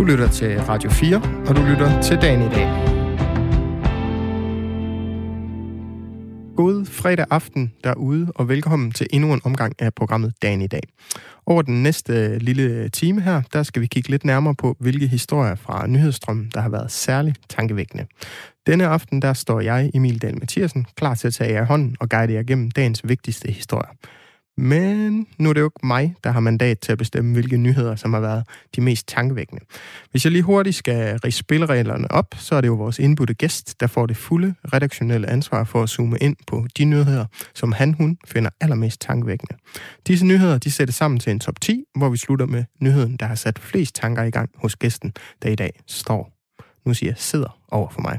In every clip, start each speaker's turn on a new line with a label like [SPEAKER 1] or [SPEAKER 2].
[SPEAKER 1] Du lytter til Radio 4, og du lytter til dagen i dag. God fredag aften derude, og velkommen til endnu en omgang af programmet Dagen i dag. Over den næste øh, lille øh, time her, der skal vi kigge lidt nærmere på, hvilke historier fra nyhedsstrømmen, der har været særligt tankevækkende. Denne aften, der står jeg, Emil Dahl Mathiasen, klar til at tage jer hånden og guide jer gennem dagens vigtigste historier. Men nu er det jo ikke mig, der har mandat til at bestemme, hvilke nyheder, som har været de mest tankevækkende. Hvis jeg lige hurtigt skal rige spillereglerne op, så er det jo vores indbudte gæst, der får det fulde redaktionelle ansvar for at zoome ind på de nyheder, som han, hun finder allermest tankevækkende. Disse nyheder, de sættes sammen til en top 10, hvor vi slutter med nyheden, der har sat flest tanker i gang hos gæsten, der i dag står, nu siger jeg, sidder over for mig.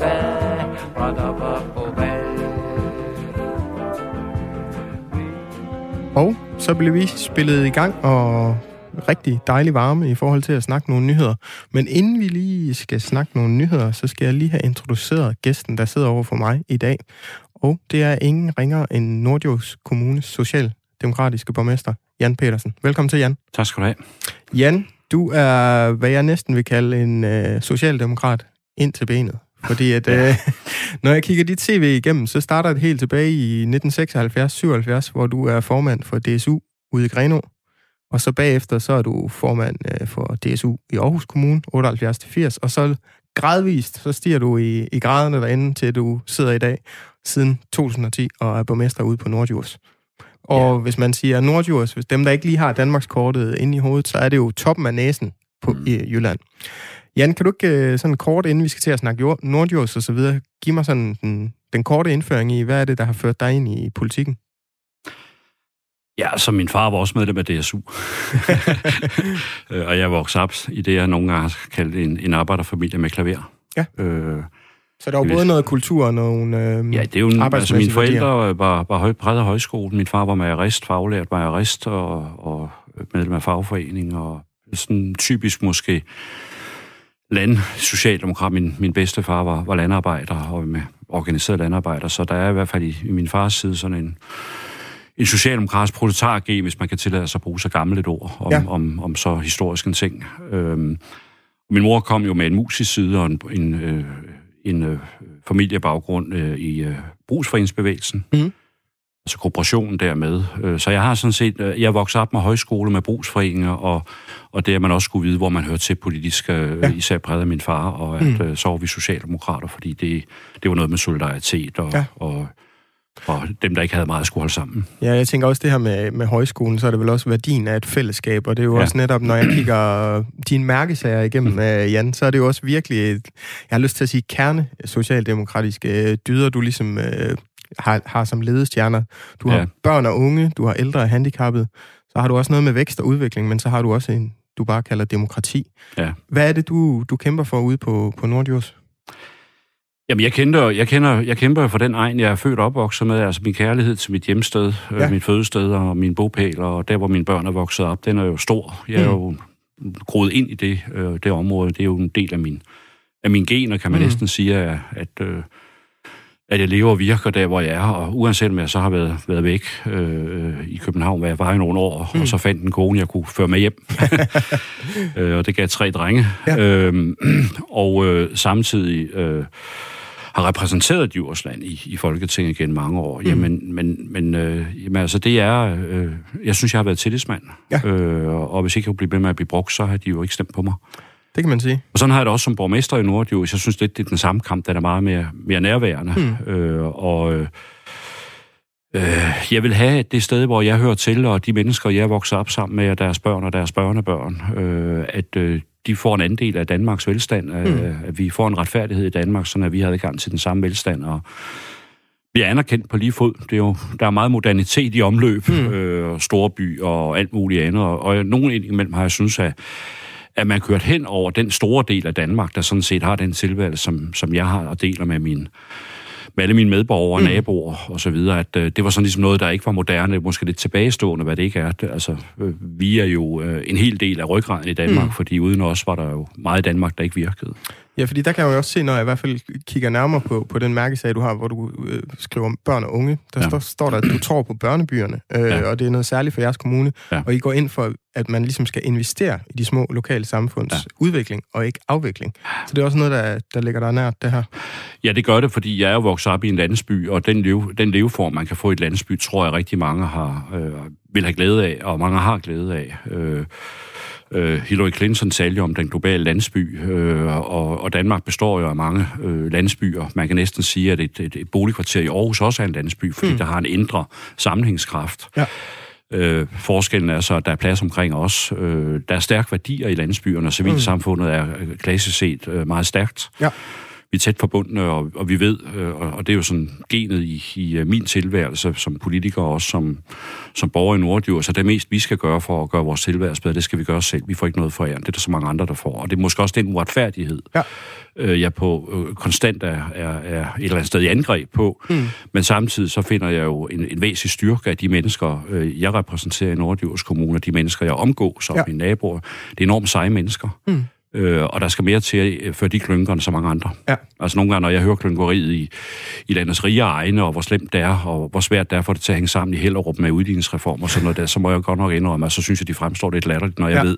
[SPEAKER 1] Og så blev vi spillet i gang, og rigtig dejlig varme i forhold til at snakke nogle nyheder. Men inden vi lige skal snakke nogle nyheder, så skal jeg lige have introduceret gæsten, der sidder over for mig i dag. Og det er ingen ringer end Nordjyllands Kommunes socialdemokratiske borgmester, Jan Petersen. Velkommen til, Jan.
[SPEAKER 2] Tak skal du have.
[SPEAKER 1] Jan, du er, hvad jeg næsten vil kalde en øh, socialdemokrat ind til benet. Fordi at, ja. øh, når jeg kigger dit tv igennem, så starter det helt tilbage i 1976-77, hvor du er formand for DSU ude i Greno. Og så bagefter, så er du formand øh, for DSU i Aarhus Kommune, 78-80. Og så gradvist, så stiger du i, i graderne derinde, til du sidder i dag, siden 2010, og er borgmester ude på Nordjurs. Og ja. hvis man siger Nordjurs, hvis dem, der ikke lige har Danmarkskortet inde i hovedet, så er det jo toppen af næsen på, mm. i Jylland. Jan, kan du ikke øh, sådan kort, inden vi skal til at snakke jord, Nordjurs og så videre, give mig sådan den, den korte indføring i, hvad er det, der har ført dig ind i politikken?
[SPEAKER 2] Ja, så min far var også medlem af DSU. Øh, og jeg voksede op i det, jeg nogle gange har kaldt en, en arbejderfamilie med klaver.
[SPEAKER 1] Ja. Øh, så der var både noget kultur og nogle øh,
[SPEAKER 2] Ja, det er jo en, altså mine forældre var, var høj, præget af højskole. Min far var majorist, faglært majorist og, og medlem af fagforening. Og sådan typisk måske land, socialdemokrat. Min, min bedstefar var, var landarbejder og med organiseret landarbejder, så der er i hvert fald i, i min fars side sådan en, en socialdemokratisk proletar hvis man kan tillade sig at bruge så gammelt et ord om, ja. om, om så historisk en ting. Øhm, min mor kom jo med en musisk side og en, en, øh, en øh, familiebaggrund øh, i øh, brugsforeningsbevægelsen. Mm altså kooperationen dermed. Øh, så jeg har sådan set, øh, jeg vokset op med højskole, med brugsforeninger, og, og det er man også skulle vide, hvor man hører til politisk, øh, ja. især præget af min far, og at mm. så var vi socialdemokrater, fordi det, det var noget med solidaritet og, ja. og og dem, der ikke havde meget, skulle holde sammen.
[SPEAKER 1] Ja, jeg tænker også det her med, med højskolen, så er det vel også værdien af et fællesskab, og det er jo ja. også netop, når jeg kigger dine mærkesager igennem, mm. Jan, så er det jo også virkelig, jeg har lyst til at sige, kerne socialdemokratiske dyder, du ligesom har, har som ledestjerner. Du har ja. børn og unge, du har ældre og handicappede, så har du også noget med vækst og udvikling, men så har du også en, du bare kalder demokrati. Ja. Hvad er det, du, du kæmper for ude på, på Nordjurs?
[SPEAKER 2] Jamen, jeg, kender, jeg, kender, jeg kæmper for den egen, jeg er født og opvokset med, altså min kærlighed til mit hjemsted, øh, ja. mit fødested og min bopæl, og der, hvor mine børn er vokset op, den er jo stor. Jeg er mm. jo groet ind i det, øh, det område. Det er jo en del af min, af mine gener, kan man mm. næsten sige, at, at øh, at jeg lever og virker der, hvor jeg er, og uanset om jeg så har været, været væk øh, i København, hvor jeg var i nogle år, mm. og så fandt en kone, jeg kunne føre med hjem. øh, og det gav tre drenge. Ja. Øh, og øh, samtidig øh, har repræsenteret Djursland i, i Folketinget gennem mange år. Mm. Jamen, men, men øh, jamen, altså, det er... Øh, jeg synes, jeg har været tillidsmand. Ja. Øh, og hvis ikke jeg kunne blive med at blive brugt, så har de jo ikke stemt på mig.
[SPEAKER 1] Det kan man sige.
[SPEAKER 2] Og sådan har jeg det også som borgmester i Nordjys. Jeg synes, det, det er den samme kamp, der er meget mere, mere nærværende. Mm. Øh, og øh, øh, jeg vil have det sted, hvor jeg hører til, og de mennesker, jeg vokser op sammen med, og deres børn og deres børnebørn, øh, at øh, de får en andel af Danmarks velstand, mm. at vi får en retfærdighed i Danmark, så at vi har adgang til den samme velstand, og bliver anerkendt på lige fod. Det er jo, der er meget modernitet i omløb, mm. øh, storby og alt muligt andet. Og, og nogen imellem har jeg synes, at, at man kørt hen over den store del af Danmark, der sådan set har den tilværelse, som, som jeg har og deler med min med alle mine medborgere og mm. naboer og så videre, at øh, det var sådan ligesom noget, der ikke var moderne, måske lidt tilbagestående, hvad det ikke er. Altså, øh, vi er jo øh, en hel del af ryggraden i Danmark, mm. fordi uden os var der jo meget i Danmark, der ikke virkede.
[SPEAKER 1] Ja, fordi der kan jeg jo også se, når jeg i hvert fald kigger nærmere på, på den mærkesag, du har, hvor du øh, skriver om børn og unge. Der ja. står, står der, at du tror på børnebyerne, øh, ja. og det er noget særligt for jeres kommune. Ja. Og I går ind for, at man ligesom skal investere i de små lokale samfunds ja. udvikling og ikke afvikling. Så det er også noget, der, der ligger der nært, det her.
[SPEAKER 2] Ja, det gør det, fordi jeg er jo vokset op i en landsby, og den, lev, den leveform, man kan få i et landsby, tror jeg rigtig mange har, øh, vil have glæde af, og mange har glæde af. Øh, Øh, Hillary Clinton talte jo om den globale landsby, øh, og, og Danmark består jo af mange øh, landsbyer. Man kan næsten sige, at et, et, et boligkvarter i Aarhus også er en landsby, fordi mm. der har en indre sammenhængskraft. Ja. Øh, forskellen er så, at der er plads omkring os. Øh, der er stærke værdier i landsbyerne, og civilsamfundet er klassisk set øh, meget stærkt. Ja vi er tæt forbundne, og, og vi ved, øh, og det er jo sådan genet i, i øh, min tilværelse som politiker, og også som, som borger i Nordjord, så det mest, vi skal gøre for at gøre vores tilværelse bedre, det skal vi gøre selv. Vi får ikke noget for jer. Det er der så mange andre, der får. Og det er måske også den uretfærdighed, ja. øh, jeg på øh, konstant er, er, er et eller andet sted i angreb på. Mm. Men samtidig så finder jeg jo en, en væsentlig styrke af de mennesker, øh, jeg repræsenterer i Nordjords Kommune, de mennesker, jeg omgås som ja. mine naboer. Det er enormt seje mennesker. Mm. Øh, og der skal mere til, øh, før de klynker end så mange andre. Ja. Altså nogle gange, når jeg hører klynkeriet i, i landets rige egne, og hvor slemt det er, og hvor svært det er for det til at hænge sammen i Hellerup med udligningsreform og sådan noget der, så må jeg godt nok indrømme, at så synes jeg, de fremstår lidt latterligt, når jeg ja. ved,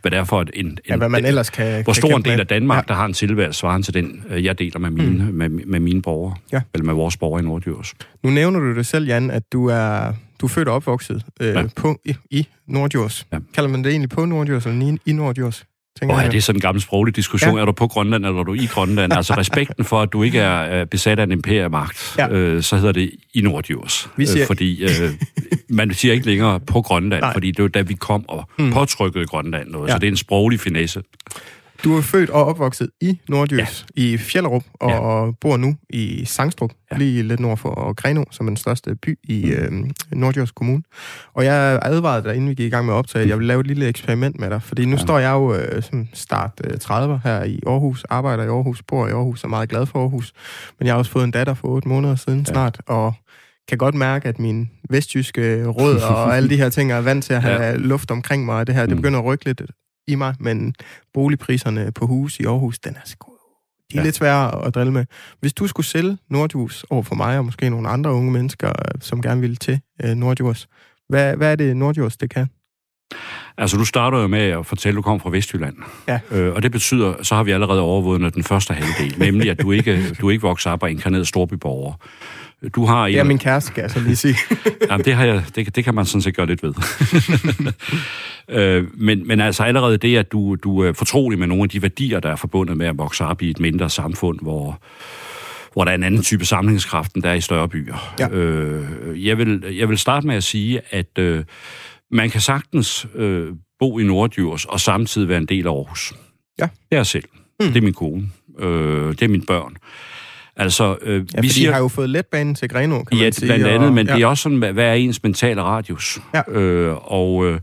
[SPEAKER 2] hvad det er for en... en
[SPEAKER 1] ja, hvad man ellers kan...
[SPEAKER 2] Hvor stor en del af Danmark, ja. der har en tilværelse svarende til den, øh, jeg deler med mine, mm. med, med mine borgere, ja. eller med vores borgere i Nordjurs.
[SPEAKER 1] Nu nævner du det selv, Jan, at du er du er født og opvokset øh, ja. på, i, i Nordjurs. Ja. Kalder man det egentlig på Nordjurs eller i, i Nordjurs?
[SPEAKER 2] Tænker oh, ja, det er sådan en gammel sproglig diskussion. Ja. Er du på Grønland, eller er du i Grønland? altså respekten for, at du ikke er besat af en imperiemagt, ja. øh, så hedder det i Nordjurs. Vi siger... øh, fordi øh, man siger ikke længere på Grønland, Nej. fordi det var da vi kom og mm. påtrykkede Grønland noget. Ja. Så det er en sproglig finesse.
[SPEAKER 1] Du er født og opvokset i Nordjys, ja. i Fjellerup, og ja. bor nu i Sangstrup, ja. lige lidt nord for Greno, som er den største by i mm. øh, Nordjys Kommune. Og jeg advarede dig, inden vi gik i gang med at optage, at jeg vil lave et lille eksperiment med dig, fordi nu ja. står jeg jo øh, som start øh, 30 her i Aarhus, arbejder i Aarhus, bor i Aarhus, er meget glad for Aarhus, men jeg har også fået en datter for otte måneder siden ja. snart, og kan godt mærke, at min vestjyske råd og alle de her ting er vant til at have ja. luft omkring mig, og det her, det mm. begynder at rykke lidt i mig, men boligpriserne på hus i Aarhus, den er sgu de er ja. lidt svære at drille med. Hvis du skulle sælge Nordjus over for mig, og måske nogle andre unge mennesker, som gerne ville til uh, Nordjus, hvad, hvad er det Nordjus, det kan?
[SPEAKER 2] Altså, du starter jo med at fortælle, at du kommer fra Vestjylland. Ja. Øh, og det betyder, så har vi allerede overvundet den første halvdel, nemlig at du ikke, du ikke vokser op og inkarneret storbyborger. Du har
[SPEAKER 1] en... Ja, min kæreste, skal jeg så lige sige.
[SPEAKER 2] Jamen, det, har jeg, det, det kan man sådan set gøre lidt ved. øh, men, men altså allerede det, at du, du er fortrolig med nogle af de værdier, der er forbundet med at vokse op i et mindre samfund, hvor, hvor der er en anden type samlingskraft, end der er i større byer. Ja. Øh, jeg, vil, jeg vil starte med at sige, at øh, man kan sagtens øh, bo i Nordjurs og samtidig være en del af Aarhus. Ja. Det er jeg selv. Mm. Det er min kone. Øh, det er mine børn.
[SPEAKER 1] Altså, øh, ja, vi siger, har jo fået letbanen til Greno, kan
[SPEAKER 2] ja,
[SPEAKER 1] man sige.
[SPEAKER 2] blandt andet, og, men ja. det er også sådan, hvad er ens mentale radius? Ja. Øh, og øh,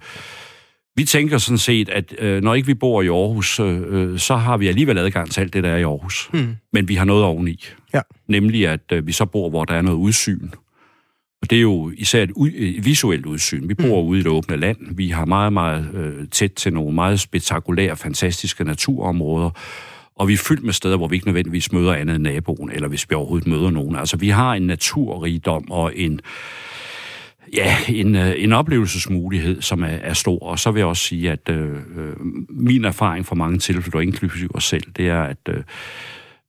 [SPEAKER 2] vi tænker sådan set, at øh, når ikke vi bor i Aarhus, øh, øh, så har vi alligevel adgang til alt det, der er i Aarhus. Hmm. Men vi har noget oveni. Ja. Nemlig, at øh, vi så bor, hvor der er noget udsyn. Og det er jo især et, et visuelt udsyn. Vi bor mm. ude i det åbne land. Vi har meget, meget øh, tæt til nogle meget spektakulære, fantastiske naturområder og vi er fyldt med steder, hvor vi ikke nødvendigvis møder andet end naboen, eller hvis vi overhovedet møder nogen. Altså, vi har en naturrigdom og en, ja, en, øh, en oplevelsesmulighed, som er, er stor. Og så vil jeg også sige, at øh, øh, min erfaring fra mange tilfælde, og inklusive os selv, det er, at øh,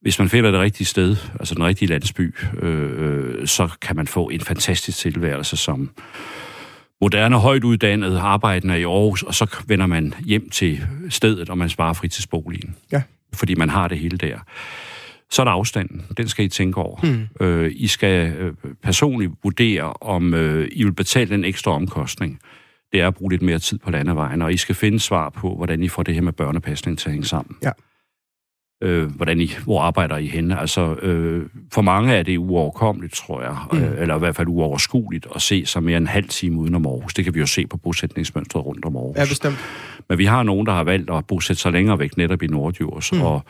[SPEAKER 2] hvis man finder det rigtige sted, altså den rigtige landsby, øh, øh så kan man få en fantastisk tilværelse som moderne, højt uddannet arbejdende i Aarhus, og så vender man hjem til stedet, og man sparer fritidsboligen. Ja fordi man har det hele der. Så er der afstanden. Den skal I tænke over. Mm. Øh, I skal øh, personligt vurdere, om øh, I vil betale den ekstra omkostning. Det er at bruge lidt mere tid på landevejen, og I skal finde svar på, hvordan I får det her med børnepasning til at hænge sammen. Ja. øh, hvordan I, hvor arbejder I henne? Altså, øh, for mange er det uoverkommeligt, tror jeg, mm. øh, eller i hvert fald uoverskueligt at se sig mere en halv time uden om Aarhus. Det kan vi jo se på bosætningsmønstret rundt om Aarhus.
[SPEAKER 1] Ja, bestemt.
[SPEAKER 2] Men vi har nogen, der har valgt at bosætte sig længere væk netop i Nordjurs, mm. og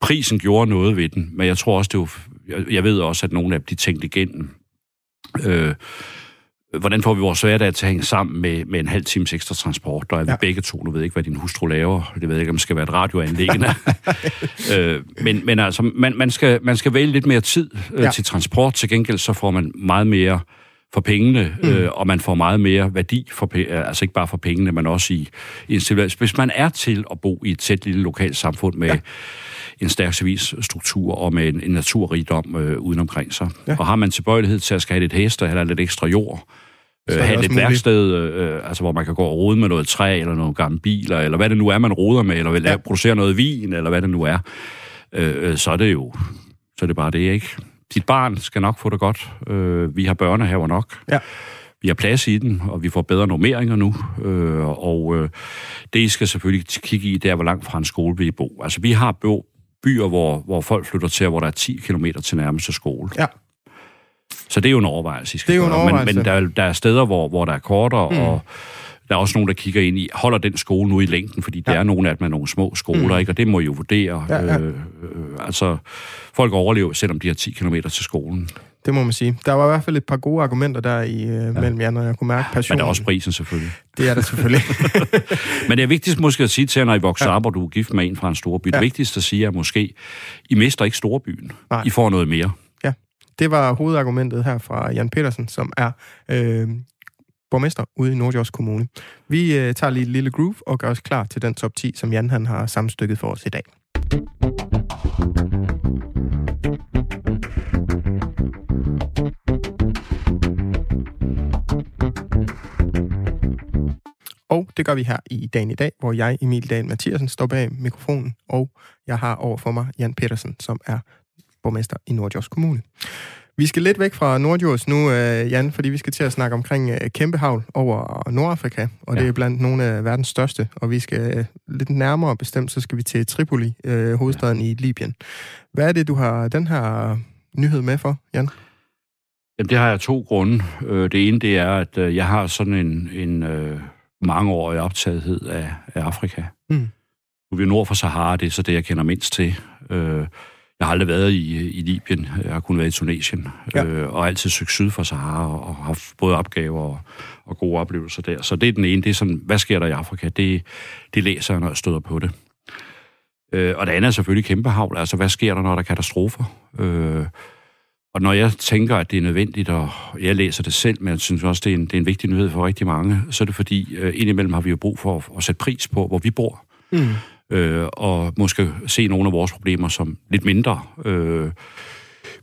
[SPEAKER 2] prisen gjorde noget ved den, men jeg tror også, det var, jeg, ved også, at nogle af dem, de tænkte igennem, øh, hvordan får vi vores hverdag til at hænge sammen med, med en halv times ekstra transport? Der er vi ja. begge to, nu ved ikke, hvad din hustru laver. Det ved jeg ikke, om det skal være et radioanlæggende. øh, men, men altså, man, man, skal, man skal vælge lidt mere tid øh, ja. til transport. Til gengæld så får man meget mere for pengene, mm. øh, og man får meget mere værdi, for, altså ikke bare for pengene, men også i, i en Hvis man er til at bo i et tæt lille lokalt samfund med... Ja en stærk civilstruktur og med en, en naturrigdom øh, udenomkring sig. Ja. Og har man tilbøjelighed til at skal have lidt hester eller lidt ekstra jord, øh, have lidt værksted, øh, altså hvor man kan gå og rode med noget træ eller nogle gamle biler, eller hvad det nu er, man roder med, eller vil ja. producere noget vin, eller hvad det nu er, øh, så er det jo så er det bare det, ikke? Dit barn skal nok få det godt. Øh, vi har børnehaver nok. Ja. Vi har plads i den, og vi får bedre normeringer nu. Øh, og øh, det, I skal selvfølgelig kigge i, det er, hvor langt fra en skole vi bo. Altså, vi har byer, hvor, hvor folk flytter til, hvor der er 10 km til nærmeste skole. Ja. Så det er jo en overvejelse, I skal
[SPEAKER 1] det er jo en overvejelse.
[SPEAKER 2] Men, men der, der er steder, hvor, hvor der er kortere, mm. og der er også nogen, der kigger ind i, holder den skole nu i længden, fordi ja. der er nogle af dem er nogle små skoler, mm. ikke? og det må jo vurdere. Ja, ja. Øh, øh, altså, folk overlever, selvom de har 10 km til skolen.
[SPEAKER 1] Det må man sige. Der var i hvert fald et par gode argumenter der i øh, ja. mellem jer, når jeg kunne mærke passionen.
[SPEAKER 2] Men der er også prisen selvfølgelig.
[SPEAKER 1] Det er der selvfølgelig.
[SPEAKER 2] Men det er vigtigst måske at sige til jer, når I vokser ja. op, og du er gift med en fra en stor by. Ja. Det vigtigste at sige er måske, I mister ikke storbyen. Nej. I får noget mere.
[SPEAKER 1] Ja, det var hovedargumentet her fra Jan Petersen, som er øh, borgmester ude i Nordjords Kommune. Vi øh, tager lige et lille groove og gør os klar til den top 10, som Jan han har samstykket for os i dag. Og det gør vi her i dagen i dag, hvor jeg, Emil Dahl Mathiasen, står bag mikrofonen, og jeg har over for mig Jan Petersen, som er borgmester i Nordjords Kommune. Vi skal lidt væk fra Nordjords nu, øh, Jan, fordi vi skal til at snakke omkring øh, kæmpehavl over Nordafrika, og ja. det er blandt nogle af verdens største, og vi skal øh, lidt nærmere bestemt, så skal vi til Tripoli, hovedstaden ja. i Libyen. Hvad er det, du har den her nyhed med for, Jan?
[SPEAKER 2] Jamen, det har jeg to grunde. Det ene, det er, at jeg har sådan en, en mangeårig optagethed af, af Afrika. Mm. Nu er vi nord for Sahara, det er så det, jeg kender mindst til. Jeg har aldrig været i, i Libyen, jeg har kun været i Tunesien, ja. øh, og altid søgt syd for Sahara, og, og haft både opgaver og, og gode oplevelser der. Så det er den ene, det er sådan, hvad sker der i Afrika? Det, det læser jeg, når jeg støder på det. Øh, og det andet er selvfølgelig kæmpe havl, altså hvad sker der, når der er katastrofer? Øh, og når jeg tænker, at det er nødvendigt, og jeg læser det selv, men jeg synes også, det er en, det er en vigtig nyhed for rigtig mange, så er det fordi, øh, indimellem har vi jo brug for at, at sætte pris på, hvor vi bor. Mm øh, og måske se nogle af vores problemer som lidt mindre. Øh,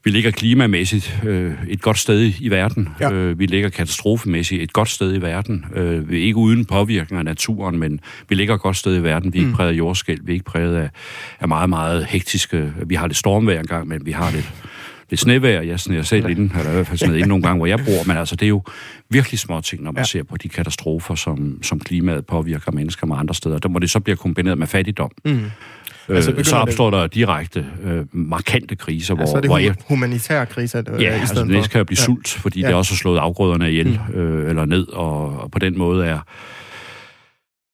[SPEAKER 2] vi ligger klimamæssigt øh, et godt sted i verden. Ja. Øh, vi ligger katastrofemæssigt et godt sted i verden. Øh, vi er ikke uden påvirkning af naturen, men vi ligger et godt sted i verden. Vi er ikke mm. præget af jordskæld, vi er ikke præget af, af meget, meget hektiske... Vi har lidt stormvejr engang, men vi har lidt lidt snevejr. Jeg sneer selv inden, eller i hvert fald sådan inden nogle gange, hvor jeg bor, men altså, det er jo virkelig små ting, når man ja. ser på de katastrofer, som, som klimaet påvirker mennesker med andre steder. Der må det så blive kombineret med fattigdom. Mm. Øh, altså, så opstår det... der direkte øh, markante kriser.
[SPEAKER 1] Hvor, ja, så er det hvor jeg, humanitære kriser øh,
[SPEAKER 2] Ja, i altså det kan jo blive ja. sult, fordi ja. det også har slået afgrøderne ihjel mm. øh, eller ned, og, og på den måde er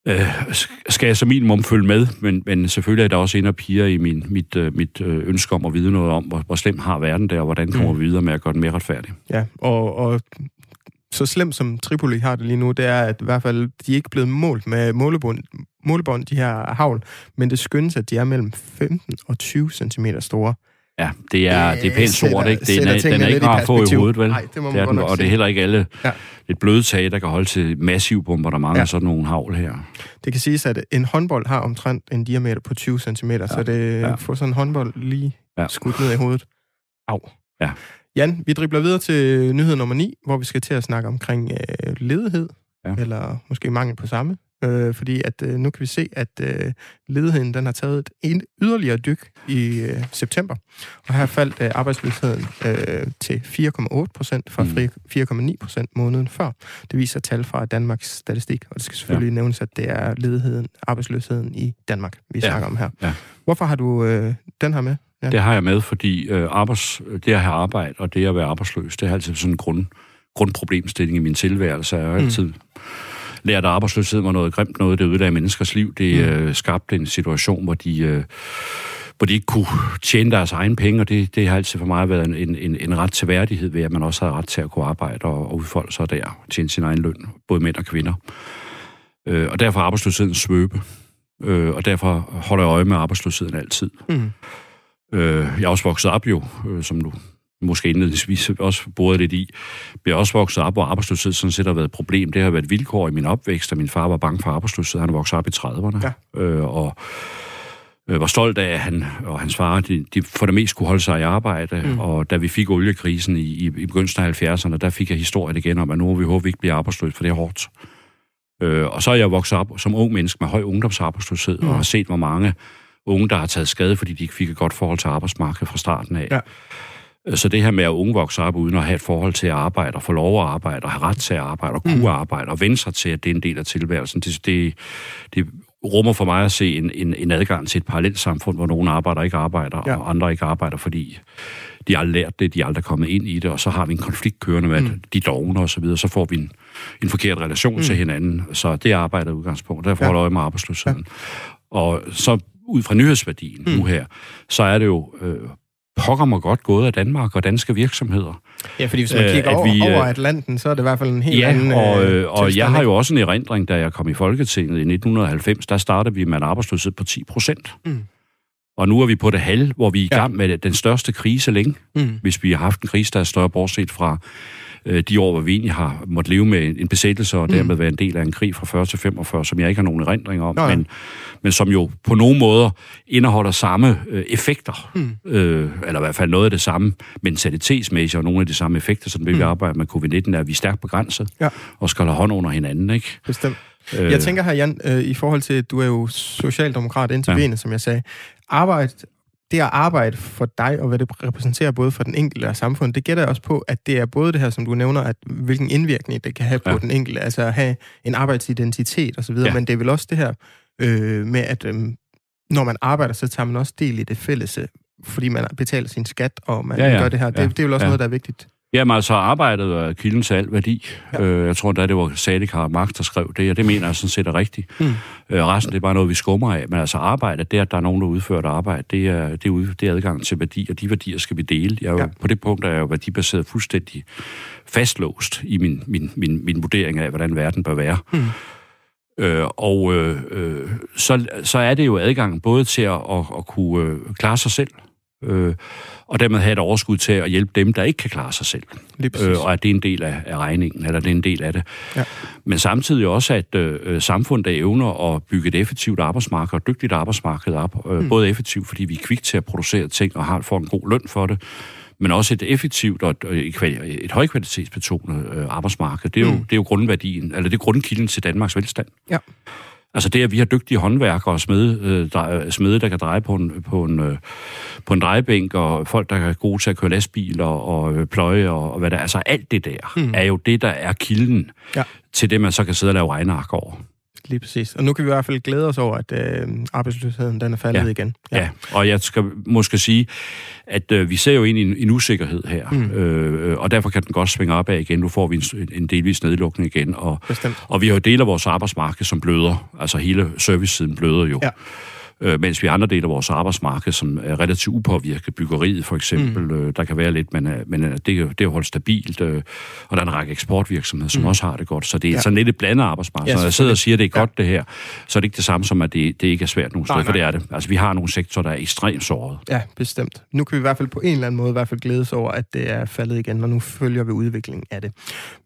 [SPEAKER 2] øh, skal jeg som minimum følge med, men, men selvfølgelig er der også en af piger i min, mit, øh, mit øh, ønske om at vide noget om, hvor, hvor slem har verden der, og hvordan kommer mm. vi videre med at gøre den mere retfærdig.
[SPEAKER 1] Ja, og, og så slemt som Tripoli har det lige nu, det er, at i hvert fald, de er ikke blevet målt med målebånd, målebånd de her havl, men det skyndes, at de er mellem 15 og 20 cm store.
[SPEAKER 2] Ja, det er, det er pænt sort, ikke? Det er, den er ikke rar at få i hovedet, vel? Nej, det må man det er den, Og det er heller ikke alle ja. et bløde tag, der kan holde til massiv bombardement ja. sådan nogle havl her.
[SPEAKER 1] Det kan siges, at en håndbold har omtrent en diameter på 20 cm, ja. så det ja. får sådan en håndbold lige ja. skudt ned i hovedet. Au. Ja. Jan, vi dribler videre til nyhed nummer 9, hvor vi skal til at snakke omkring øh, ledighed, ja. eller måske mangel på samme. øh, fordi at øh, nu kan vi se, at øh, ledigheden den har taget et yderligere dyk i øh, september, og her faldt øh, arbejdsløsheden øh, til 4,8 procent fra mm. 4,9 procent måneden før. Det viser tal fra Danmarks Statistik, og det skal selvfølgelig ja. nævnes, at det er ledigheden, arbejdsløsheden i Danmark, vi ja. snakker om her. Ja. Hvorfor har du øh, den her med?
[SPEAKER 2] Ja. Det har jeg med, fordi øh, arbejds, det at have arbejde og det at være arbejdsløs, det er altid sådan en grund, grundproblemstilling i min tilværelse. Jeg har mm. altid lært, at arbejdsløshed var noget grimt, noget, der ødelagde menneskers liv. Det mm. øh, skabte en situation, hvor de... Øh, hvor de ikke kunne tjene deres egen penge, og det, det har altid for mig været en, en, en ret til værdighed ved, at man også har ret til at kunne arbejde og, og udfolde sig der, tjene sin egen løn, både mænd og kvinder. Øh, og derfor er arbejdsløsheden svøbe, øh, og derfor holder jeg øje med arbejdsløsheden altid. Mm. Øh, jeg er også vokset op jo, øh, som du måske indledningsvis også boede lidt i, bliver også vokset op, hvor arbejdsløshed sådan set har været et problem. Det har været et vilkår i min opvækst, og min far var bange for arbejdsløshed. Han vokset op i 30'erne. Ja. Øh, og øh, var stolt af, at han og hans far, de, de for det mest kunne holde sig i arbejde, mm. og da vi fik oliekrisen i, i, i begyndelsen af 70'erne, der fik jeg historien igen om, at nu vi håber, vi ikke bliver arbejdsløse, for det er hårdt. Øh, og så er jeg vokset op som ung menneske med høj ungdomsarbejdsløshed, mm. og har set, hvor mange unge, der har taget skade, fordi de ikke fik et godt forhold til arbejdsmarkedet fra starten af. Ja. Så det her med, at unge vokser op uden at have et forhold til at arbejde, og få lov at arbejde, og have ret til at arbejde, og kunne mm. arbejde, og vende sig til, at det er en del af tilværelsen, det, det, det rummer for mig at se en, en, en adgang til et parallelt samfund, hvor nogle arbejder ikke arbejder, ja. og andre ikke arbejder, fordi de har lært det, de er aldrig kommet ind i det, og så har vi en konflikt kørende med mm. de dogne og så videre, så får vi en, en forkert relation mm. til hinanden. Så det er arbejdet udgangspunkt. Derfor ja. holder jeg med arbejdsløsheden. Ja. Og så ud fra nyhedsværdien mm. nu her, så er det jo øh, pokker mig godt gået af Danmark og danske virksomheder.
[SPEAKER 1] Ja, fordi hvis man kigger øh, over, vi, over Atlanten, så er det i hvert fald en helt
[SPEAKER 2] ja,
[SPEAKER 1] anden
[SPEAKER 2] og, øh, og jeg har jo også en erindring, da jeg kom i Folketinget i 1990, der startede vi med en arbejdsløshed på 10 procent. Mm. Og nu er vi på det halv, hvor vi er i gang ja. med den største krise længe, mm. hvis vi har haft en krise, der er større bortset fra øh, de år, hvor vi egentlig har måttet leve med en besættelse, og mm. dermed være en del af en krig fra 40 til 45, som jeg ikke har nogen erindring om, men, men som jo på nogle måder indeholder samme øh, effekter, mm. øh, eller i hvert fald noget af det samme mentalitetsmæssigt, og nogle af de samme effekter, som vi mm. arbejder med covid-19, er, at vi er stærkt begrænset, ja. og skal holde hånd under hinanden, ikke?
[SPEAKER 1] Bestemt. Jeg tænker her, Jan, øh, i forhold til, at du er jo socialdemokrat indtil ja. benet, som jeg sagde. Arbejde det at arbejde for dig, og hvad det repræsenterer både for den enkelte og samfundet, det gætter også på, at det er både det her, som du nævner, at hvilken indvirkning det kan have på ja. den enkelte, altså at have en arbejdsidentitet osv., ja. men det er vel også det her øh, med, at øh, når man arbejder, så tager man også del i det fælles, fordi man betaler sin skat, og man ja, ja. gør det her. Det, ja. det er vel også ja. noget, der er vigtigt.
[SPEAKER 2] Jamen altså, arbejdet er kilden til al værdi. Ja. Øh, jeg tror da, det var Sadik Harald Marx, der skrev det, og det mener jeg sådan set er rigtigt. Mm. Øh, resten, det er bare noget, vi skummer af. Men altså, arbejde, det at der er nogen, der udfører et arbejde, det er, det, er, det er adgang til værdi, og de værdier skal vi dele. Jeg er jo, ja. På det punkt er jeg jo værdibaseret fuldstændig fastlåst i min, min, min, min vurdering af, hvordan verden bør være. Mm. Øh, og øh, øh, så, så er det jo adgang både til at, at, at kunne øh, klare sig selv, øh, og dermed have et overskud til at hjælpe dem, der ikke kan klare sig selv. Øh, og at det er en del af, af regningen, eller det er en del af det. Ja. Men samtidig også, at øh, samfundet der evner at bygge et effektivt arbejdsmarked, og dygtigt arbejdsmarked op. Øh, mm. Både effektivt, fordi vi er kvik til at producere ting, og har, får en god løn for det, men også et effektivt og et, et, et højkvalitetsbetonet øh, arbejdsmarked. Det er, jo, mm. det er jo grundværdien, eller det er grundkilden til Danmarks velstand. Ja. Altså det, at vi har dygtige håndværkere og smede, øh, der, smede der kan dreje på en, på, en, øh, på en drejebænk, og folk, der er gode til at køre lastbiler og øh, pløje og, og hvad der Altså alt det der mm. er jo det, der er kilden ja. til det, man så kan sidde og lave regneark over.
[SPEAKER 1] Lige præcis. Og nu kan vi i hvert fald glæde os over, at øh, arbejdsløsheden den er faldet
[SPEAKER 2] ja.
[SPEAKER 1] igen.
[SPEAKER 2] Ja. ja, og jeg skal måske sige, at øh, vi ser jo ind i en, en usikkerhed her, mm. øh, og derfor kan den godt svinge op af igen. Nu får vi en, en delvis nedlukning igen, og, og vi har jo del af vores arbejdsmarked, som bløder. Altså hele servicesiden bløder jo. Ja øh, mens vi andre dele af vores arbejdsmarked, som er relativt upåvirket, byggeriet for eksempel, mm. øh, der kan være lidt, men, øh, men øh, det, det er jo holdt stabilt, øh, og der er en række eksportvirksomheder, som mm. også har det godt, så det er ja. sådan lidt et blandet arbejdsmarked. Ja, så når jeg sidder og siger, at det er godt ja. det her, så er det ikke det samme som, at det, det ikke er svært nogen steder, for det er det. Altså vi har nogle sektorer, der er ekstremt såret.
[SPEAKER 1] Ja, bestemt. Nu kan vi i hvert fald på en eller anden måde i hvert fald glædes over, at det er faldet igen, og nu følger vi udviklingen af det.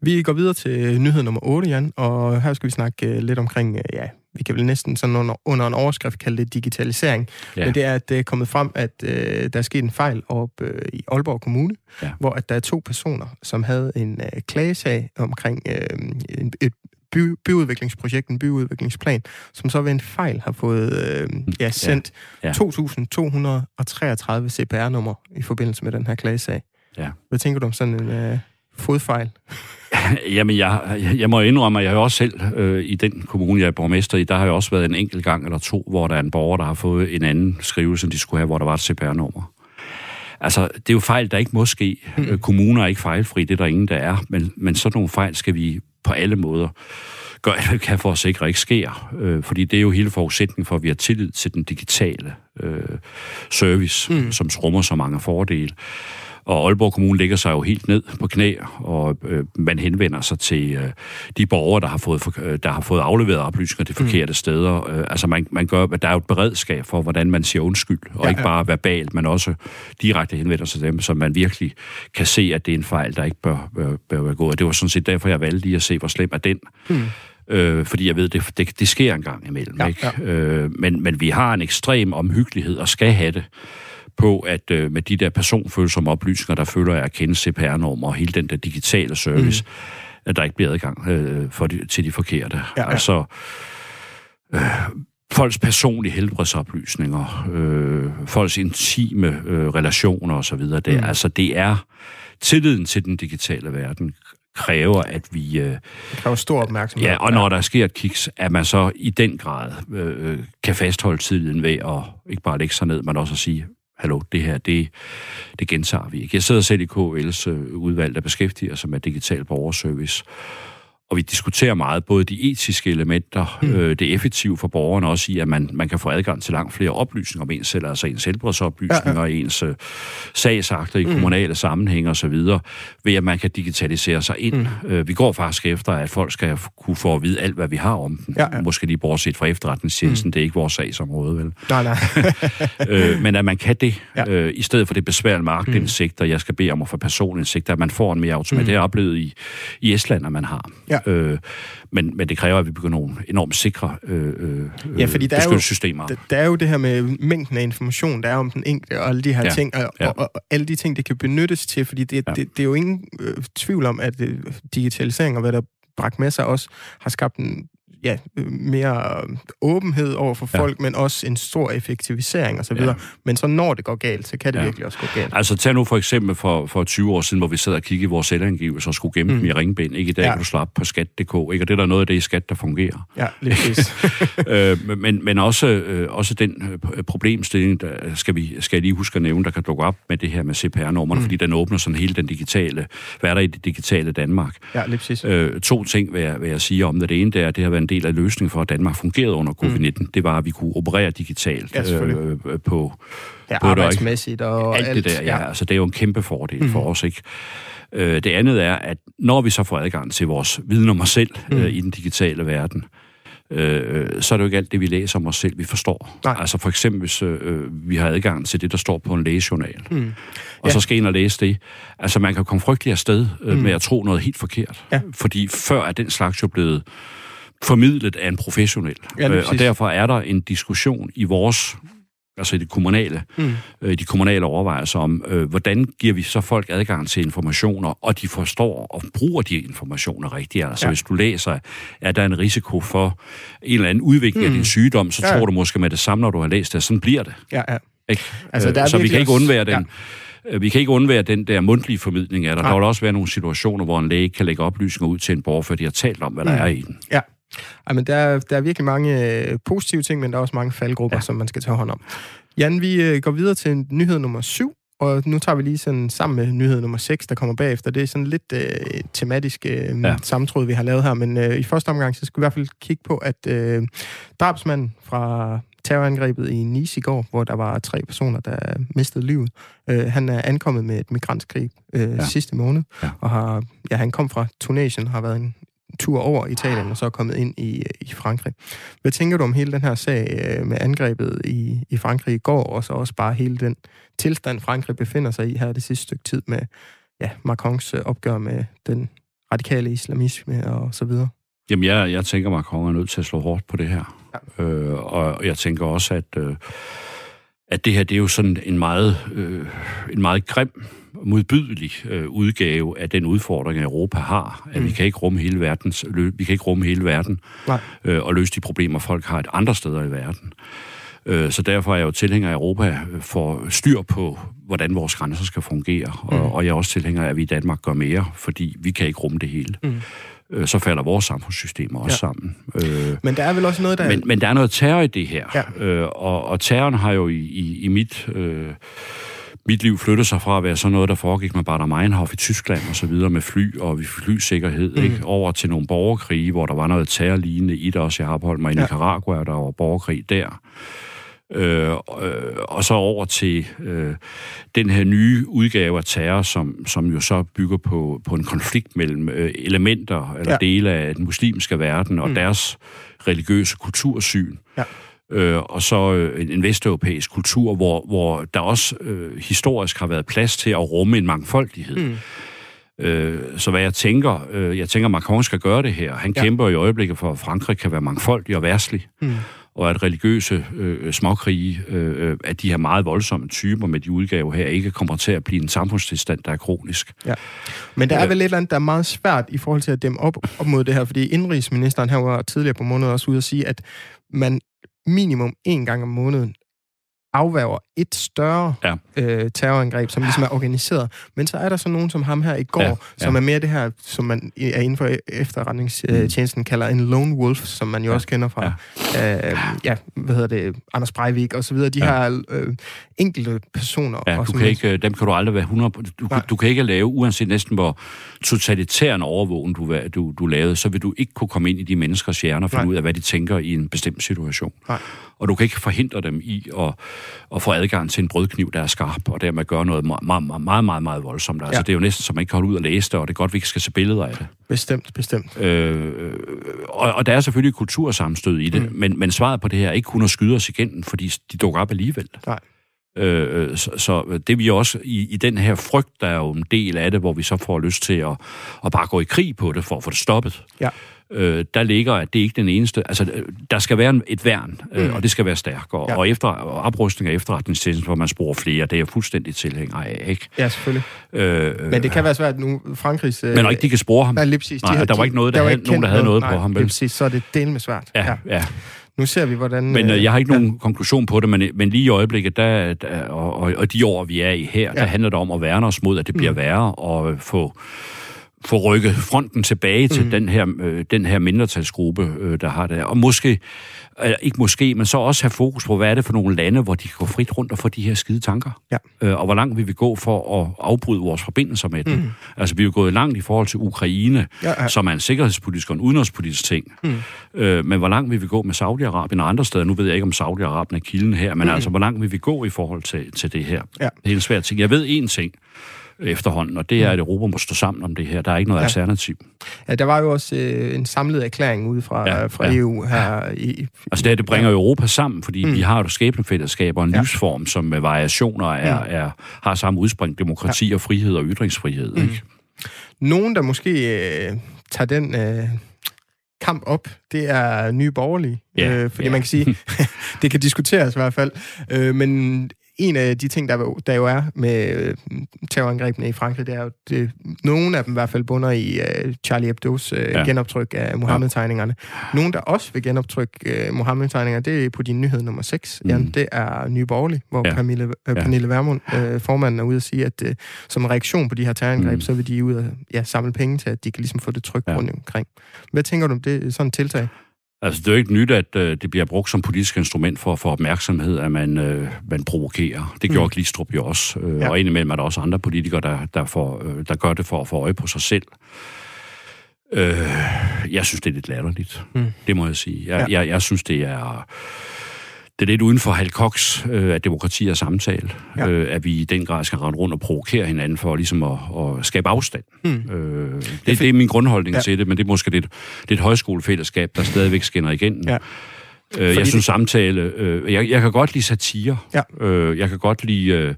[SPEAKER 1] Vi går videre til nyhed nummer 8, Jan, og her skal vi snakke lidt omkring ja, vi kan vel næsten sådan under, under en overskrift kalde det digitalisering. Ja. Men det er, at det er kommet frem, at øh, der er sket en fejl op øh, i Aalborg Kommune, ja. hvor at der er to personer, som havde en øh, klagesag omkring øh, en, et by, byudviklingsprojekt, en byudviklingsplan, som så ved en fejl har fået øh, ja, sendt ja. Ja. 2.233 CPR-nummer i forbindelse med den her klagesag. Ja. Hvad tænker du om sådan en øh, fodfejl?
[SPEAKER 2] Jamen, jeg, jeg må indrømme, at jeg også selv øh, i den kommune, jeg er borgmester i, der har jo også været en enkelt gang eller to, hvor der er en borger, der har fået en anden skrivelse, end de skulle have, hvor der var et CPR-nummer. Altså, det er jo fejl, der ikke må ske. Mm. Kommuner er ikke fejlfri, det er der ingen, der er. Men, men sådan nogle fejl skal vi på alle måder gøre alt, vi kan for at sikre ikke sker. Øh, fordi det er jo hele forudsætningen for, at vi har tillid til den digitale øh, service, mm. som rummer så mange fordele. Og Aalborg Kommune ligger sig jo helt ned på knæ, og øh, man henvender sig til øh, de borgere, der har fået, øh, der har fået afleveret oplysninger de mm. forkerte mm. steder. Øh, altså man, man gør, der er jo et beredskab for, hvordan man siger undskyld, og ja, ikke bare verbalt, men også direkte henvender sig til dem, så man virkelig kan se, at det er en fejl, der ikke bør, bør, bør være gået. Og det var sådan set derfor, jeg valgte lige at se, hvor slem er den. Mm. Øh, fordi jeg ved, det, det, det sker en gang imellem. Ja, ikke? Ja. Øh, men, men vi har en ekstrem omhyggelighed og skal have det på, at øh, med de der personfølsomme oplysninger, der følger jeg at kende CPR-nummer og hele den der digitale service, mm. at der ikke bliver adgang øh, for de, til de forkerte. Ja, ja. Altså, øh, folks personlige helbredsoplysninger, øh, folks intime øh, relationer osv., det, mm. altså, det er tilliden til den digitale verden kræver, at vi... Øh, det
[SPEAKER 1] kræver stor opmærksomhed.
[SPEAKER 2] Ja, og når der sker et kiks, at man så i den grad øh, kan fastholde tilliden ved at ikke bare lægge sig ned, men også at sige, hallo, det her, det, det gentager vi ikke. Jeg sidder selv i KL's øh, udvalg, der beskæftiger sig med digital borgerservice, og vi diskuterer meget både de etiske elementer, mm. øh, det effektive for borgerne også i, at man, man kan få adgang til langt flere oplysninger om ens selv, altså ens helbredsoplysninger, ja, ja. ens øh, sagsakter i mm. kommunale sammenhænge osv., ved at man kan digitalisere sig ind. Mm. Øh, vi går faktisk efter, at folk skal kunne få at vide alt, hvad vi har om dem. Ja, ja. Måske lige bortset fra efterretningstjenesten, mm. det er ikke vores sagsområde, vel?
[SPEAKER 1] Nej, nej.
[SPEAKER 2] øh, men at man kan det, ja. øh, i stedet for det besværlige markedindsigt, mm. jeg skal bede om at få personindsigt, at man får en mere automatisk. Mm. Det er oplevet i, i Estland, at man har. Ja. Øh, men, men det kræver, at vi bygger nogle enormt sikre øh, øh, ja, fordi der er, jo,
[SPEAKER 1] der, der er jo det her med mængden af information, der er om den enkelte, og alle de her ja. ting, og, ja. og, og, og alle de ting, det kan benyttes til, fordi det, ja. det, det er jo ingen øh, tvivl om, at øh, digitalisering og hvad der bragt med sig også, har skabt en ja, mere åbenhed over for folk, ja. men også en stor effektivisering osv. Ja. Men så når det går galt, så kan det ja. virkelig også gå galt.
[SPEAKER 2] Altså tag nu for eksempel for, for 20 år siden, hvor vi sad og kiggede i vores selvangivelser og skulle gemme mm. dem i ringbind. Ikke i dag ja. kan du slappe på skat.dk, ikke? og det er der noget af det i skat, der fungerer.
[SPEAKER 1] Ja, lige
[SPEAKER 2] øh, men, men også, øh, også den øh, problemstilling, der skal, vi, skal jeg lige huske at nævne, der kan dukke op med det her med CPR-nummerne, mm. fordi den åbner sådan hele den digitale, hvad er der i det digitale Danmark?
[SPEAKER 1] Ja, lige præcis.
[SPEAKER 2] Øh, to ting vil jeg, vil jeg sige om det. Det ene det er, at det har været en del af løsningen for, at Danmark fungerede under covid-19. Mm. Det var, at vi kunne operere digitalt ja, øh, på...
[SPEAKER 1] Ja, på arbejdsmæssigt og
[SPEAKER 2] alt, alt det der. Ja, ja. Altså, det er jo en kæmpe fordel mm. for os, ikke? Øh, det andet er, at når vi så får adgang til vores viden om os selv mm. øh, i den digitale verden, øh, så er det jo ikke alt det, vi læser om os selv, vi forstår. Nej. Altså for eksempel, hvis øh, vi har adgang til det, der står på en lægejournal, mm. og ja. så skal ind og læse det. Altså man kan komme frygtelig afsted øh, mm. med at tro noget helt forkert. Ja. Fordi før er den slags jo blevet formidlet af en professionel. Ja, øh, og derfor er der en diskussion i vores altså i det kommunale, mm. øh, de kommunale overvejelser om, øh, hvordan giver vi så folk adgang til informationer, og de forstår og bruger de informationer rigtigt. Altså ja. hvis du læser, at der er en risiko for en eller anden udvikling mm. af din sygdom, så ja. tror du måske med det samme, når du har læst det, sådan bliver det.
[SPEAKER 1] Ja, ja.
[SPEAKER 2] Ikke? Altså, der er så vi kan ikke undvære den... Ja. Vi kan ikke undvære den der mundtlige formidling af der. Der vil også være nogle situationer, hvor en læge kan lægge oplysninger ud til en borger, før de har talt om, hvad mm. der er i den.
[SPEAKER 1] Ja. Ej, men der, er, der er virkelig mange øh, positive ting, men der er også mange faldgrupper, ja. som man skal tage hånd om. Jan, vi øh, går videre til nyhed nummer 7, og nu tager vi lige sådan sammen med nyhed nummer 6, der kommer bagefter. Det er sådan lidt øh, tematisk øh, ja. sammentråd, vi har lavet her, men øh, i første omgang, så skal vi i hvert fald kigge på, at øh, drabsmanden fra terrorangrebet i Nice i går, hvor der var tre personer, der mistede livet. Øh, han er ankommet med et migrantskrig øh, ja. sidste måned, ja. og har, ja, han kom fra Tunesien, har været en tur over Italien og så er kommet ind i, i Frankrig. Hvad tænker du om hele den her sag øh, med angrebet i, i Frankrig i går, og så også bare hele den tilstand, Frankrig befinder sig i her det sidste stykke tid med ja, Macrons øh, opgør med den radikale islamisme og så videre?
[SPEAKER 2] Jamen, jeg, jeg tænker, Macron er nødt til at slå hårdt på det her. Ja. Øh, og jeg tænker også, at... Øh, at det her det er jo sådan en meget, øh, en meget grim, modbydelig øh, udgave af den udfordring, Europa har. At mm. vi kan ikke rumme hele verdens, lø, vi kan ikke rumme hele verden øh, og løse de problemer, folk har et andre steder i verden. Øh, så derfor er jeg jo tilhænger af Europa for styr på, hvordan vores grænser skal fungere. Mm. Og, og jeg er også tilhænger af, at vi i Danmark gør mere, fordi vi kan ikke rumme det hele. Mm øh, så falder vores samfundssystemer også ja. sammen.
[SPEAKER 1] Øh, men der er vel også noget, der...
[SPEAKER 2] Men, men der er noget terror i det her, ja. øh, og, og terroren har jo i, i, i mit... Øh, mit liv flyttede sig fra at være sådan noget, der foregik med Bader Meinhof i Tyskland og så videre med fly og flysikkerhed, mm. ikke? over til nogle borgerkrige, hvor der var noget terrorlignende i det også. Jeg har opholdt mig i ja. Nicaragua, der var borgerkrig der. Øh, øh, og så over til øh, den her nye udgave af terror, som, som jo så bygger på, på en konflikt mellem øh, elementer eller ja. dele af den muslimske verden og mm. deres religiøse kultursyn. Ja. Øh, og så øh, en vesteuropæisk kultur, hvor, hvor der også øh, historisk har været plads til at rumme en mangfoldighed. Mm. Øh, så hvad jeg tænker, øh, jeg tænker, Macron skal gøre det her. Han ja. kæmper i øjeblikket for, at Frankrig kan være mangfoldig og værtslig. Mm og at religiøse øh, småkrige øh, af de her meget voldsomme typer med de udgaver her ikke kommer til at blive en samfundstilstand, der er kronisk. Ja.
[SPEAKER 1] Men der er vel et eller andet, der er meget svært i forhold til at dæmme op, op mod det her, fordi indrigsministeren her var tidligere på måneden også ude at sige, at man minimum en gang om måneden afværger et større ja. øh, terrorangreb, som ligesom er organiseret. Men så er der så nogen som ham her i går, ja. Ja. som er mere det her, som man er inden for efterretningstjenesten mm. kalder en lone wolf, som man jo ja. også kender fra, ja. Øh, ja, hvad hedder det, Anders Breivik og så videre. De ja. her øh, enkelte personer.
[SPEAKER 2] Ja, du kan ikke, dem kan du aldrig være 100... Du, du kan ikke lave, uanset næsten hvor totalitær en overvågen du, du, du lavede, så vil du ikke kunne komme ind i de menneskers hjerner og finde Nej. ud af, hvad de tænker i en bestemt situation. Nej. Og du kan ikke forhindre dem i at, at få adgang til en brødkniv, der er skarp, og dermed gøre noget meget, meget, meget, meget, meget voldsomt. Altså, ja. det er jo næsten, som man ikke kan holde ud og læse det, og det er godt, vi ikke skal se billeder af det.
[SPEAKER 1] Bestemt, bestemt. Øh,
[SPEAKER 2] og, og der er selvfølgelig kultursammenstød i det, mm. men, men svaret på det her er ikke kun at skyde os igen, fordi de dukker op alligevel. Nej. Øh, så, så det vi også i, i den her frygt, der er jo en del af det, hvor vi så får lyst til at, at bare gå i krig på det for at få det stoppet. Ja øh, der ligger, at det ikke er den eneste. Altså, der skal være et værn, øh, mm. og det skal være stærkere. Ja. Og, efter, og oprustning af efterretningstjenesten, hvor man sporer flere, det er jeg fuldstændig tilhænger af, ikke?
[SPEAKER 1] Ja, selvfølgelig. Øh, men det kan være svært nu, Frankrigs...
[SPEAKER 2] Øh, men ikke de kan spore ham. Nej, lige præcis. Nej, de, der var ikke noget, der, der havde, nogen, der havde noget, noget på ham.
[SPEAKER 1] Nej, præcis, så er det del med svært.
[SPEAKER 2] Ja, ja. ja.
[SPEAKER 1] Nu ser vi, hvordan...
[SPEAKER 2] Men øh, jeg har ikke ja. nogen konklusion på det, men, men lige i øjeblikket, der, der, og, og, og de år, vi er i her, ja. der handler det om at værne os mod, at det bliver mm. værre, og få få rykket fronten tilbage til mm. den her øh, den her mindretalsgruppe, øh, der har det. Og måske, øh, ikke måske, men så også have fokus på, hvad er det for nogle lande, hvor de kan gå frit rundt og få de her skide tanker. Ja. Øh, og hvor langt vil vi gå for at afbryde vores forbindelser med dem. Mm. Altså, vi er jo gået langt i forhold til Ukraine, ja, ja. som er en sikkerhedspolitisk og en udenrigspolitisk ting. Mm. Øh, men hvor langt vil vi gå med Saudi-Arabien og andre steder? Nu ved jeg ikke, om Saudi-Arabien er kilden her, men mm. altså, hvor langt vil vi gå i forhold til, til det her? Ja. Det er helt svært ting. Jeg ved én ting, efterhånden, og det er, at Europa må stå sammen om det her. Der er ikke noget ja. alternativ.
[SPEAKER 1] Ja, der var jo også øh, en samlet erklæring ude fra, ja, fra ja, EU her. I,
[SPEAKER 2] altså det, det bringer ja. Europa sammen, fordi mm. vi har jo skæbnefællesskab og en ja. livsform, som med variationer er, mm. er, har samme udspring, demokrati ja. og frihed og ytringsfrihed. Mm. Ikke?
[SPEAKER 1] Nogen, der måske øh, tager den... Øh, kamp op, det er nye borgerlige. Ja, øh, fordi ja. man kan sige, det kan diskuteres i hvert fald. Øh, men en af de ting, der, der jo er med øh, terrorangrebene i Frankrig, det er jo, det, nogle af dem i hvert fald bunder i uh, Charlie Hebdo's uh, ja. genoptryk af Mohammed-tegningerne. Nogle, der også vil genoptrykke uh, Mohammed-tegninger, det er på din nyhed nummer 6, mm. Jan, det er Nye Borgerlige, hvor ja. Pernille, uh, Pernille Vermund, uh, formanden, er ude at sige, at uh, som reaktion på de her terrorangreb, mm. så vil de ud og ja, samle penge til, at de kan ligesom få det tryk ja. rundt omkring. Hvad tænker du om det sådan tiltag?
[SPEAKER 2] Altså, det er jo ikke nyt, at øh, det bliver brugt som politisk instrument for at få opmærksomhed, at man, øh, man provokerer. Det gjorde mm. Glistrup jo også. Øh, ja. Og indimellem er der også andre politikere, der, der, får, øh, der gør det for at få øje på sig selv. Øh, jeg synes, det er lidt latterligt. Mm. Det må jeg sige. Jeg, ja. jeg, jeg synes, det er det er lidt uden for Hal Cox, øh, at demokrati er samtale, ja. øh, at vi i den grad skal rende rundt og provokere hinanden for ligesom at, at skabe afstand. Mm. Øh, det, det, det er min grundholdning ja. til det, men det er måske lidt, det er et højskolefællesskab, der stadigvæk skinner igennem. Ja. Øh, jeg synes samtale... Øh, jeg, jeg kan godt lide satire. Ja. Øh, jeg kan godt lide... Øh,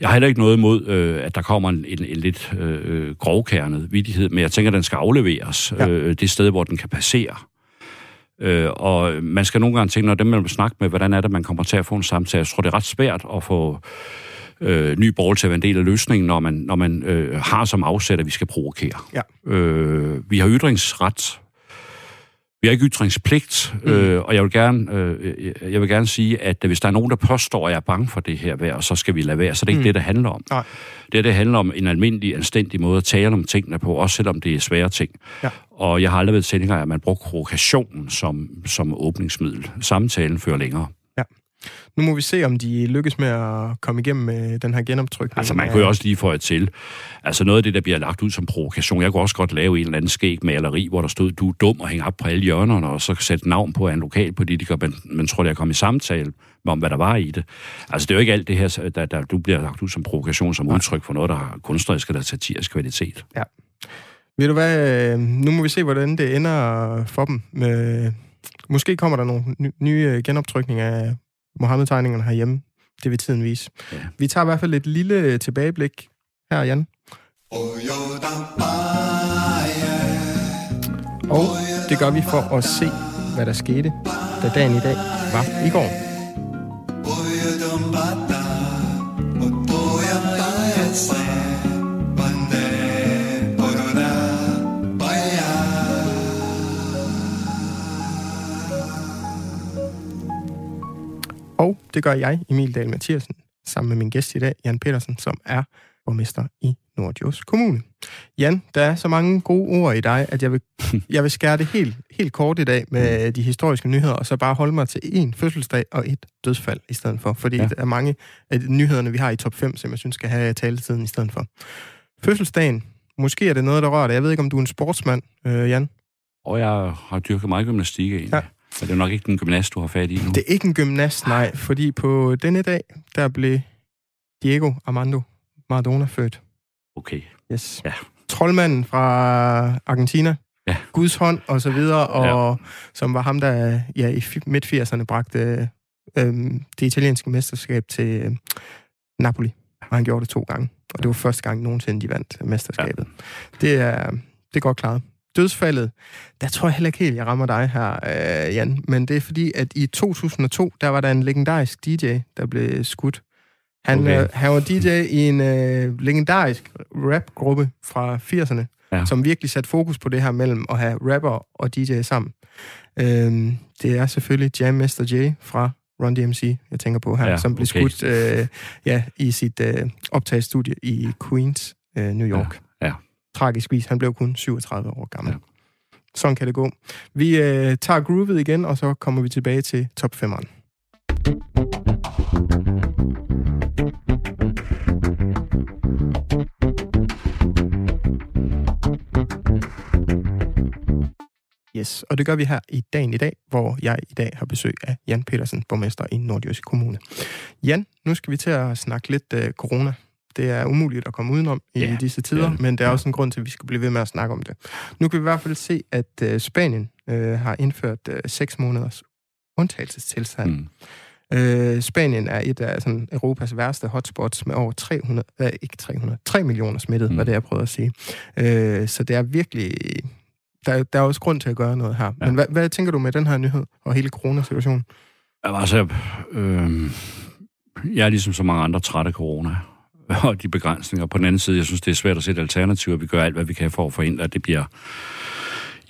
[SPEAKER 2] jeg har heller ikke noget imod, øh, at der kommer en, en, en lidt øh, grovkernet vidighed, men jeg tænker, at den skal afleveres ja. øh, det sted, hvor den kan passere. Øh, og man skal nogle gange tænke, når dem man vil snakke med, hvordan er det, man kommer til at få en samtale. Jeg tror, det er ret svært at få øh, ny borger til at være en del af løsningen, når man, når man øh, har som afsæt, at vi skal provokere.
[SPEAKER 1] Ja.
[SPEAKER 2] Øh, vi har ytringsret. Vi har ikke ytringspligt, mm. øh, og jeg vil, gerne, øh, jeg vil gerne sige, at hvis der er nogen, der påstår, at jeg er bange for det her vejr, så skal vi lade være. Så det er ikke mm. det, det handler om.
[SPEAKER 1] Nej.
[SPEAKER 2] Det, det handler om en almindelig, anstændig måde at tale om tingene på, også selvom det er svære ting.
[SPEAKER 1] Ja.
[SPEAKER 2] Og jeg har aldrig været tilhænger af, at man bruger provokationen som, som åbningsmiddel. Samtalen fører længere.
[SPEAKER 1] Nu må vi se, om de lykkes med at komme igennem med den her genoptrykning.
[SPEAKER 2] Altså, man kan jo også lige få et til. Altså, noget af det, der bliver lagt ud som provokation. Jeg kunne også godt lave en eller anden skæg maleri, hvor der stod, du er dum og hænge op på alle hjørnerne, og så sætte navn på en lokalpolitiker, men man tror, jeg kom i samtale om, hvad der var i det. Altså, det er jo ikke alt det her, der, der du bliver lagt ud som provokation, som udtryk for noget, der har kunstnerisk eller satirisk kvalitet.
[SPEAKER 1] Ja. Ved du hvad, nu må vi se, hvordan det ender for dem. Måske kommer der nogle nye genoptrykninger af Mohammed-tegningerne herhjemme. Det vil tiden vise. Ja. Vi tager i hvert fald et lille tilbageblik her, Jan. Og det gør vi for at se, hvad der skete, da dagen i dag var i går. Og det gør jeg, Emil Dahl Mathiasen, sammen med min gæst i dag, Jan Petersen, som er borgmester i Nordjurs Kommune. Jan, der er så mange gode ord i dig, at jeg vil, jeg vil skære det helt, helt kort i dag med de historiske nyheder, og så bare holde mig til én fødselsdag og et dødsfald i stedet for. Fordi ja. der er mange af de nyhederne, vi har i top 5, som jeg synes skal have taletiden i stedet for. Fødselsdagen, måske er det noget, der rører dig. Jeg ved ikke, om du er en sportsmand, øh, Jan?
[SPEAKER 2] Og jeg har dyrket meget gymnastik egentlig. Ja. Men det er nok ikke den gymnast, du har fat i nu.
[SPEAKER 1] Det er ikke en gymnast, nej. Fordi på denne dag, der blev Diego Armando Maradona født.
[SPEAKER 2] Okay.
[SPEAKER 1] Yes.
[SPEAKER 2] Ja.
[SPEAKER 1] Troldmanden fra Argentina.
[SPEAKER 2] Ja.
[SPEAKER 1] Guds hånd og så videre, og ja. som var ham, der ja, i midt-80'erne bragte øh, det italienske mesterskab til øh, Napoli. Og han gjorde det to gange. Og det var første gang nogensinde, de vandt mesterskabet. Ja. Det, er, det er godt klaret dødsfaldet, der tror jeg heller ikke helt, jeg rammer dig her, øh, Jan. Men det er fordi, at i 2002, der var der en legendarisk DJ, der blev skudt. Han, okay. øh, han var DJ i en øh, legendarisk rapgruppe fra 80'erne, ja. som virkelig satte fokus på det her mellem at have rapper og DJ sammen. Øh, det er selvfølgelig Jam Master J fra Run DMC, jeg tænker på her, ja, som blev okay. skudt øh, ja, i sit øh, optagelsestudie i Queens, øh, New York.
[SPEAKER 2] Ja,
[SPEAKER 1] tragisk vis. Han blev kun 37 år gammel. Ja. Sådan kan det gå. Vi øh, tager groovet igen, og så kommer vi tilbage til top 5'eren. Yes, og det gør vi her i dagen i dag, hvor jeg i dag har besøg af Jan Petersen, borgmester i Nordjysk Kommune. Jan, nu skal vi til at snakke lidt uh, corona. Det er umuligt at komme udenom i ja, disse tider, ja. men der er også en grund til, at vi skal blive ved med at snakke om det. Nu kan vi i hvert fald se, at uh, Spanien uh, har indført uh, seks måneders undtagelsestilstand. Mm. Uh, Spanien er et af sådan, Europas værste hotspots med over 300, uh, ikke 300, 3 millioner smittet, mm. hvad det jeg prøvede at sige. Uh, så det er virkelig... Der, der er også grund til at gøre noget her. Ja. Men hvad, hvad tænker du med den her nyhed og hele coronasituationen?
[SPEAKER 2] Altså, øh, jeg er ligesom så mange andre træt af corona. og de begrænsninger. På den anden side, jeg synes, det er svært at sætte alternativer. Vi gør alt, hvad vi kan for at forhindre, at det bliver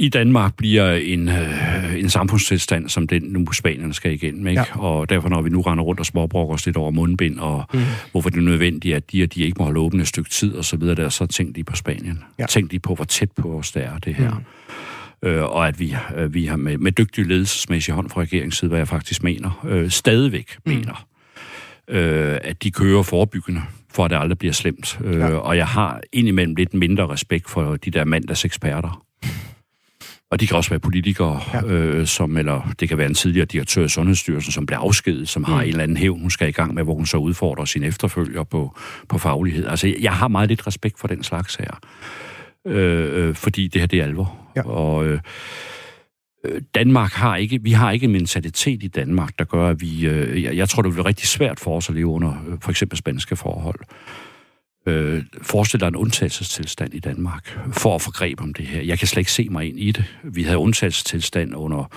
[SPEAKER 2] i Danmark bliver en, øh, en samfundstilstand, som den nu på Spanien skal igennem. Ikke? Ja. Og derfor, når vi nu render rundt og småbrokker os lidt over mundbind, og mm. hvorfor det er nødvendigt, at de og de ikke må holde åbent et stykke tid, og så videre, der, så tænk de på Spanien. Ja. Tænk de på, hvor tæt på os det er, det her. Mm. Øh, og at vi, øh, vi har med, med dygtig ledelsesmæssig hånd fra regeringens side, hvad jeg faktisk mener, øh, stadigvæk mm. mener, øh, at de kører forebyggende for at det aldrig bliver slemt. Øh, ja. Og jeg har indimellem lidt mindre respekt for de der mandags eksperter. Og de kan også være politikere, ja. øh, som, eller det kan være en tidligere direktør i Sundhedsstyrelsen, som bliver afskedet, som mm. har en eller anden hævn, hun skal i gang med, hvor hun så udfordrer sin efterfølger på, på faglighed. Altså, jeg har meget lidt respekt for den slags her. Øh, øh, fordi det her, det er alvor. Ja. Og Øh, Danmark har ikke, vi har ikke en mentalitet i Danmark, der gør, at vi, øh, jeg tror, det være rigtig svært for os at leve under øh, for eksempel spanske forhold. Øh, forestil dig en undtagelsestilstand i Danmark for at få greb om det her. Jeg kan slet ikke se mig ind i det. Vi havde undtagelsestilstand under,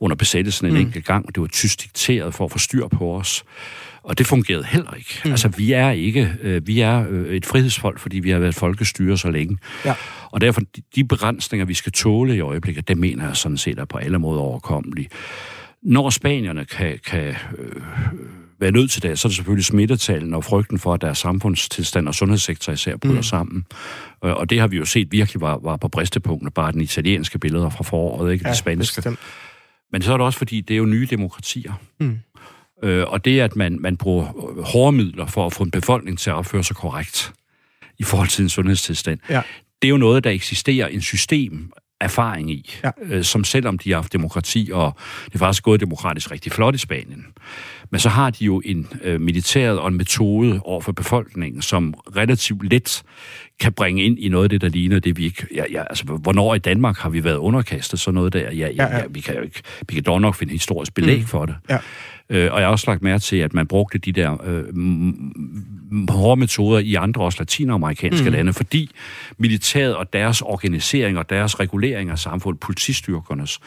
[SPEAKER 2] under besættelsen en mm. enkelt gang. Det var tysk dikteret for at få styr på os. Og det fungerede heller ikke. Mm. Altså, vi er ikke, øh, vi er øh, et frihedsfolk, fordi vi har været folkestyre så længe. Ja. Og derfor, de, de begrænsninger, vi skal tåle i øjeblikket, det mener jeg sådan set er på alle måder overkommelige. Når spanierne kan, kan øh, være nødt til det, så er det selvfølgelig smittetalen og frygten for, at deres samfundstilstand og sundhedssektor især bryder mm. sammen. Og det har vi jo set virkelig var, var på bristepunktet, bare den italienske billeder fra foråret, ikke ja, det spanske. Bestemt. Men så er det også, fordi det er jo nye demokratier. Mm. Øh, og det, at man, man bruger hårde midler for at få en befolkning til at opføre sig korrekt i forhold til en sundhedstilstand, ja. det er jo noget, der eksisterer en system erfaring i, ja. øh, som selvom de har haft demokrati, og det er faktisk gået demokratisk rigtig flot i Spanien, men så har de jo en øh, militæret og en metode over for befolkningen, som relativt let kan bringe ind i noget af det, der ligner det, vi ikke... Ja, ja, altså, hvornår i Danmark har vi været underkastet sådan noget der? Ja, ja, ja, ja. Vi, kan jo ikke, vi kan dog nok finde historisk belæg mm. for det. Ja. Øh, og jeg har også lagt mærke til, at man brugte de der øh, hårde metoder i andre, også latinamerikanske mm. lande, fordi militæret og deres organisering og deres regulering af samfundet, politistyrkernes,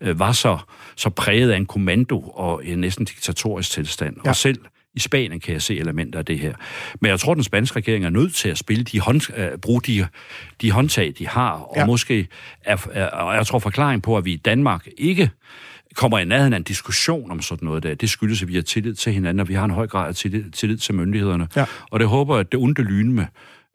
[SPEAKER 2] øh, var så, så præget af en kommando og en næsten diktatorisk tilstand. Ja. Og selv i Spanien kan jeg se elementer af det her. Men jeg tror, den spanske regering er nødt til at spille de hånd, uh, bruge de, de håndtag, de har, og ja. måske er, er, og jeg tror forklaring på, at vi i Danmark ikke kommer i nærheden af en diskussion om sådan noget der. Det skyldes, at vi har tillid til hinanden, og vi har en høj grad af tillid, tillid til myndighederne. Ja. Og det håber at det onde lyne med,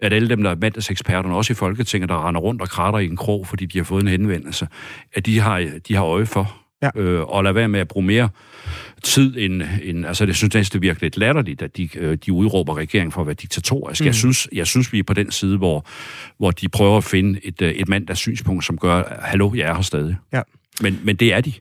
[SPEAKER 2] at alle dem, der er mandagseksperterne, også i Folketinget, der render rundt og kratter i en krog, fordi de har fået en henvendelse, at de har, de har øje for. Ja. Øh, og lade være med at bruge mere tid end... end altså, det synes næsten, det virker lidt latterligt, at de, øh, de udråber regeringen for at være diktatorisk. Mm. Jeg, synes, jeg synes, vi er på den side, hvor, hvor de prøver at finde et, øh, et mandags synspunkt, som gør, hallo, jeg er her stadig. Ja. Men, men det er de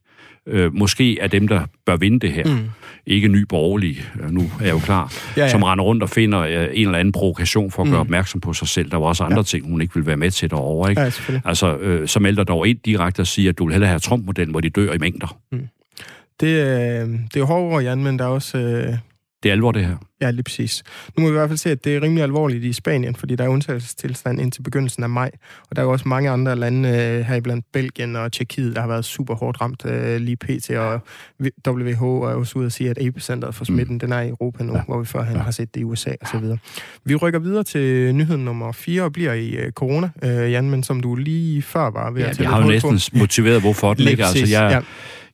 [SPEAKER 2] øh, måske er dem, der bør vinde det her. Mm. Ikke ny borgerlige, øh, nu er jeg jo klar, ja, ja. som render rundt og finder øh, en eller anden provokation for at gøre mm. opmærksom på sig selv. Der var også andre ja. ting, hun ikke vil være med til derovre. Ikke? Ja, altså, øh, som ældre dog ind direkte og siger, at du vil hellere have Trump-modellen, hvor de dør i mængder. Mm.
[SPEAKER 1] Det, øh, det er hårdt Jan, men der er også... Øh
[SPEAKER 2] det er alvor, det her.
[SPEAKER 1] Ja, lige præcis. Nu må vi i hvert fald se, at det er rimelig alvorligt i Spanien, fordi der er undtagelsestilstand indtil begyndelsen af maj. Og der er jo også mange andre lande, øh, her blandt Belgien og Tjekkiet, der har været super hårdt ramt øh, lige pt. Og WHO er også ude at sige, at epicentret for smitten, mm. den er i Europa nu, ja. hvor vi førhen ja. har set det i USA og så videre. Vi rykker videre til nyhed nummer 4 og bliver i øh, corona, øh, Jan, men som du lige før var ved
[SPEAKER 2] ja,
[SPEAKER 1] at
[SPEAKER 2] tage har jo næsten på. motiveret, hvorfor den ligger. Altså, jeg, ja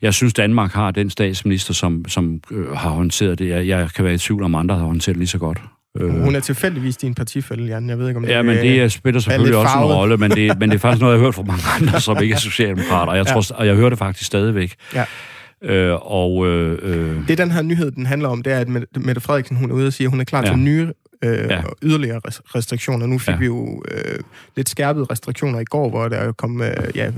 [SPEAKER 2] jeg synes, Danmark har den statsminister, som, som øh, har håndteret det. Jeg, jeg kan være i tvivl om andre har håndteret det lige så godt.
[SPEAKER 1] Øh. Hun er tilfældigvis din partifælde, Jan. Jeg ved ikke, om det
[SPEAKER 2] Ja, men det er, spiller selvfølgelig også en rolle, men det, men det er faktisk noget, jeg har hørt fra mange andre, som ikke er socialdemokrater. Og jeg, tror, og jeg hører det faktisk stadigvæk. Ja.
[SPEAKER 1] Øh, og, øh, øh, det, den her nyhed den handler om, det er, at Mette Frederiksen hun er ude og sige, at hun er klar ja. til nye øh, ja. yderligere restriktioner. Nu fik ja. vi jo øh, lidt skærpede restriktioner i går, hvor der kom øh, ja,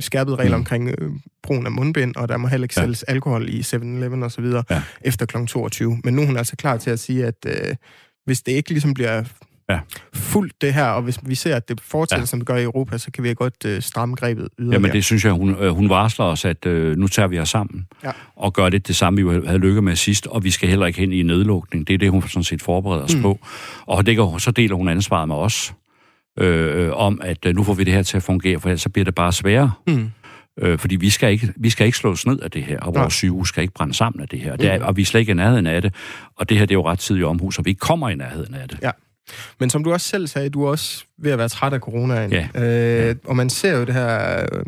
[SPEAKER 1] skærpede regler mm. omkring øh, brugen af mundbind, og der må heller ikke ja. sælges alkohol i 7-Eleven osv. Ja. efter kl. 22. Men nu er hun altså klar til at sige, at øh, hvis det ikke ligesom bliver ja. fuldt det her, og hvis vi ser, at det fortsætter, ja. som det gør i Europa, så kan vi godt øh, stramme grebet yderligere.
[SPEAKER 2] Jamen det synes jeg, hun, øh, hun varsler os, at øh, nu tager vi os sammen ja. og gør lidt det samme, vi havde lykke med sidst, og vi skal heller ikke hen i nedlukning. Det er det, hun sådan set forbereder os mm. på. Og det, så deler hun ansvaret med os øh, om, at øh, nu får vi det her til at fungere, for ellers så bliver det bare sværere. Mm. Øh, fordi vi skal, ikke, vi skal ikke slås ned af det her, og vores ja. sygehus skal ikke brænde sammen af det her. Det er, mm. og vi er slet ikke i nærheden af det. Og det her det er jo ret tidligt omhus, og vi kommer i nærheden af det. Ja.
[SPEAKER 1] Men som du også selv sagde, du er også ved at være træt af coronaen. Ja. Øh, ja. Og man ser jo det her... Øh,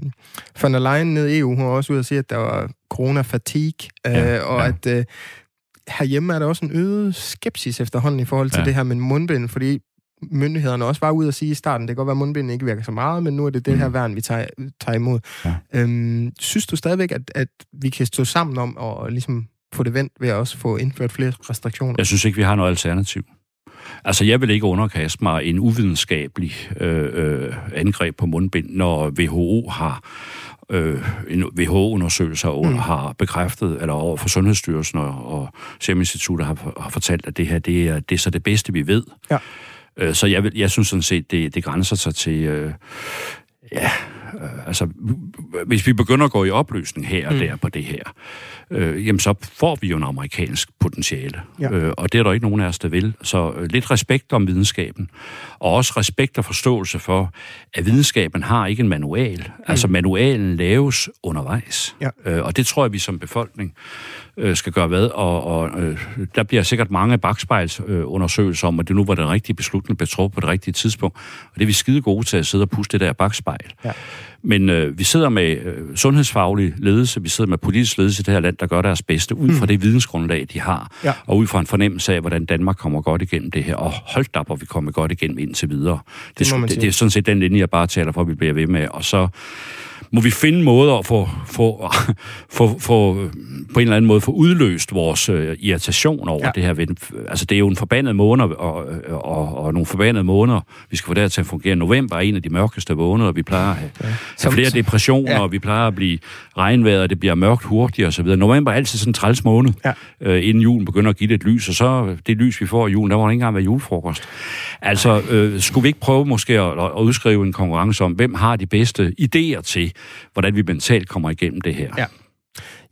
[SPEAKER 1] von der Leyen nede i EU, hun har også ude at sige, at der var corona-fatigue, øh, ja. og ja. at øh, herhjemme er der også en øget skepsis efterhånden i forhold til ja. det her med mundbind, fordi myndighederne også var ude at sige i starten, det kan godt være, at mundbinden ikke virker så meget, men nu er det det her mm. værn, vi tager, tager imod. Ja. Øhm, synes du stadigvæk, at, at vi kan stå sammen om at ligesom få det vendt ved at også få indført flere restriktioner?
[SPEAKER 2] Jeg synes ikke, vi har noget alternativ. Altså, jeg vil ikke underkaste mig en uvidenskabelig øh, øh, angreb på mundbind, når WHO har øh, en WHO-undersøgelse mm. har bekræftet, eller over for Sundhedsstyrelsen og, og Serum Instituttet har, har fortalt, at det her det er, det er så det bedste, vi ved. Ja. Øh, så jeg, vil, jeg synes sådan set, det, det grænser sig til... Øh, ja, altså, hvis vi begynder at gå i opløsning her og mm. der på det her, øh, jamen så får vi jo en amerikansk potentiale. Ja. Øh, og det er der ikke nogen af os, der vil. Så øh, lidt respekt om videnskaben, og også respekt og forståelse for, at videnskaben har ikke en manual. Mm. Altså manualen laves undervejs. Ja. Øh, og det tror jeg, vi som befolkning øh, skal gøre hvad, og, og øh, der bliver sikkert mange bagspejlsundersøgelser øh, om, at det nu var den rigtige beslutning, blev truffet på det rigtige tidspunkt. Og det er vi skide gode til at sidde og puste det der bagspejl. Ja. Men øh, vi sidder med øh, sundhedsfaglig ledelse, vi sidder med politisk ledelse i det her land, der gør deres bedste, ud fra mm. det vidensgrundlag, de har, ja. og ud fra en fornemmelse af, hvordan Danmark kommer godt igennem det her. Og holdt op, hvor vi kommer godt igennem indtil videre. Det, det, det, det er sådan set den linje, jeg bare taler for, at vi bliver ved med. Og så må vi finde måder at få, få, få, få på en eller anden måde få udløst vores øh, irritation over ja. det her. Altså, det er jo en forbandet måned, og, og, og nogle forbandede måneder, vi skal få det til at fungere. November er en af de mørkeste måneder, vi plejer at have, ja. have flere depressioner, ja. og vi plejer at blive regnvejr, og det bliver mørkt hurtigt osv. November er altid sådan en træls måned, ja. øh, inden julen begynder at give det et lys, og så det lys, vi får i julen, der må ikke engang være julefrokost. Altså, øh, skulle vi ikke prøve måske at, at udskrive en konkurrence om, hvem har de bedste idéer til, hvordan vi mentalt kommer igennem det her.
[SPEAKER 1] Ja.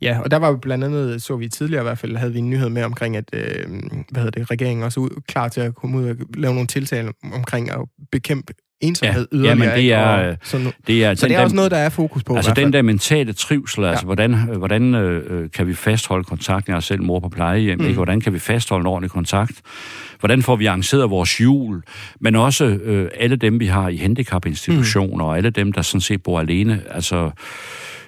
[SPEAKER 1] Ja, og der var jo blandt andet, så vi tidligere i hvert fald, havde vi en nyhed med omkring, at øh, hvad hedder det, regeringen også er klar til at komme ud og lave nogle tiltag omkring at bekæmpe ensomhed ja, yderligere.
[SPEAKER 2] Ja, men det er, og,
[SPEAKER 1] så, det er, så det er der, også noget, der er fokus på.
[SPEAKER 2] Altså den der mentale trivsel, altså, ja. altså hvordan, hvordan øh, kan vi fastholde kontakten? Jeg er selv mor på plejehjem, mm. ikke? Hvordan kan vi fastholde en ordentlig kontakt? Hvordan får vi arrangeret vores jul? Men også øh, alle dem, vi har i handicapinstitutioner, mm. og alle dem, der sådan set bor alene. Altså,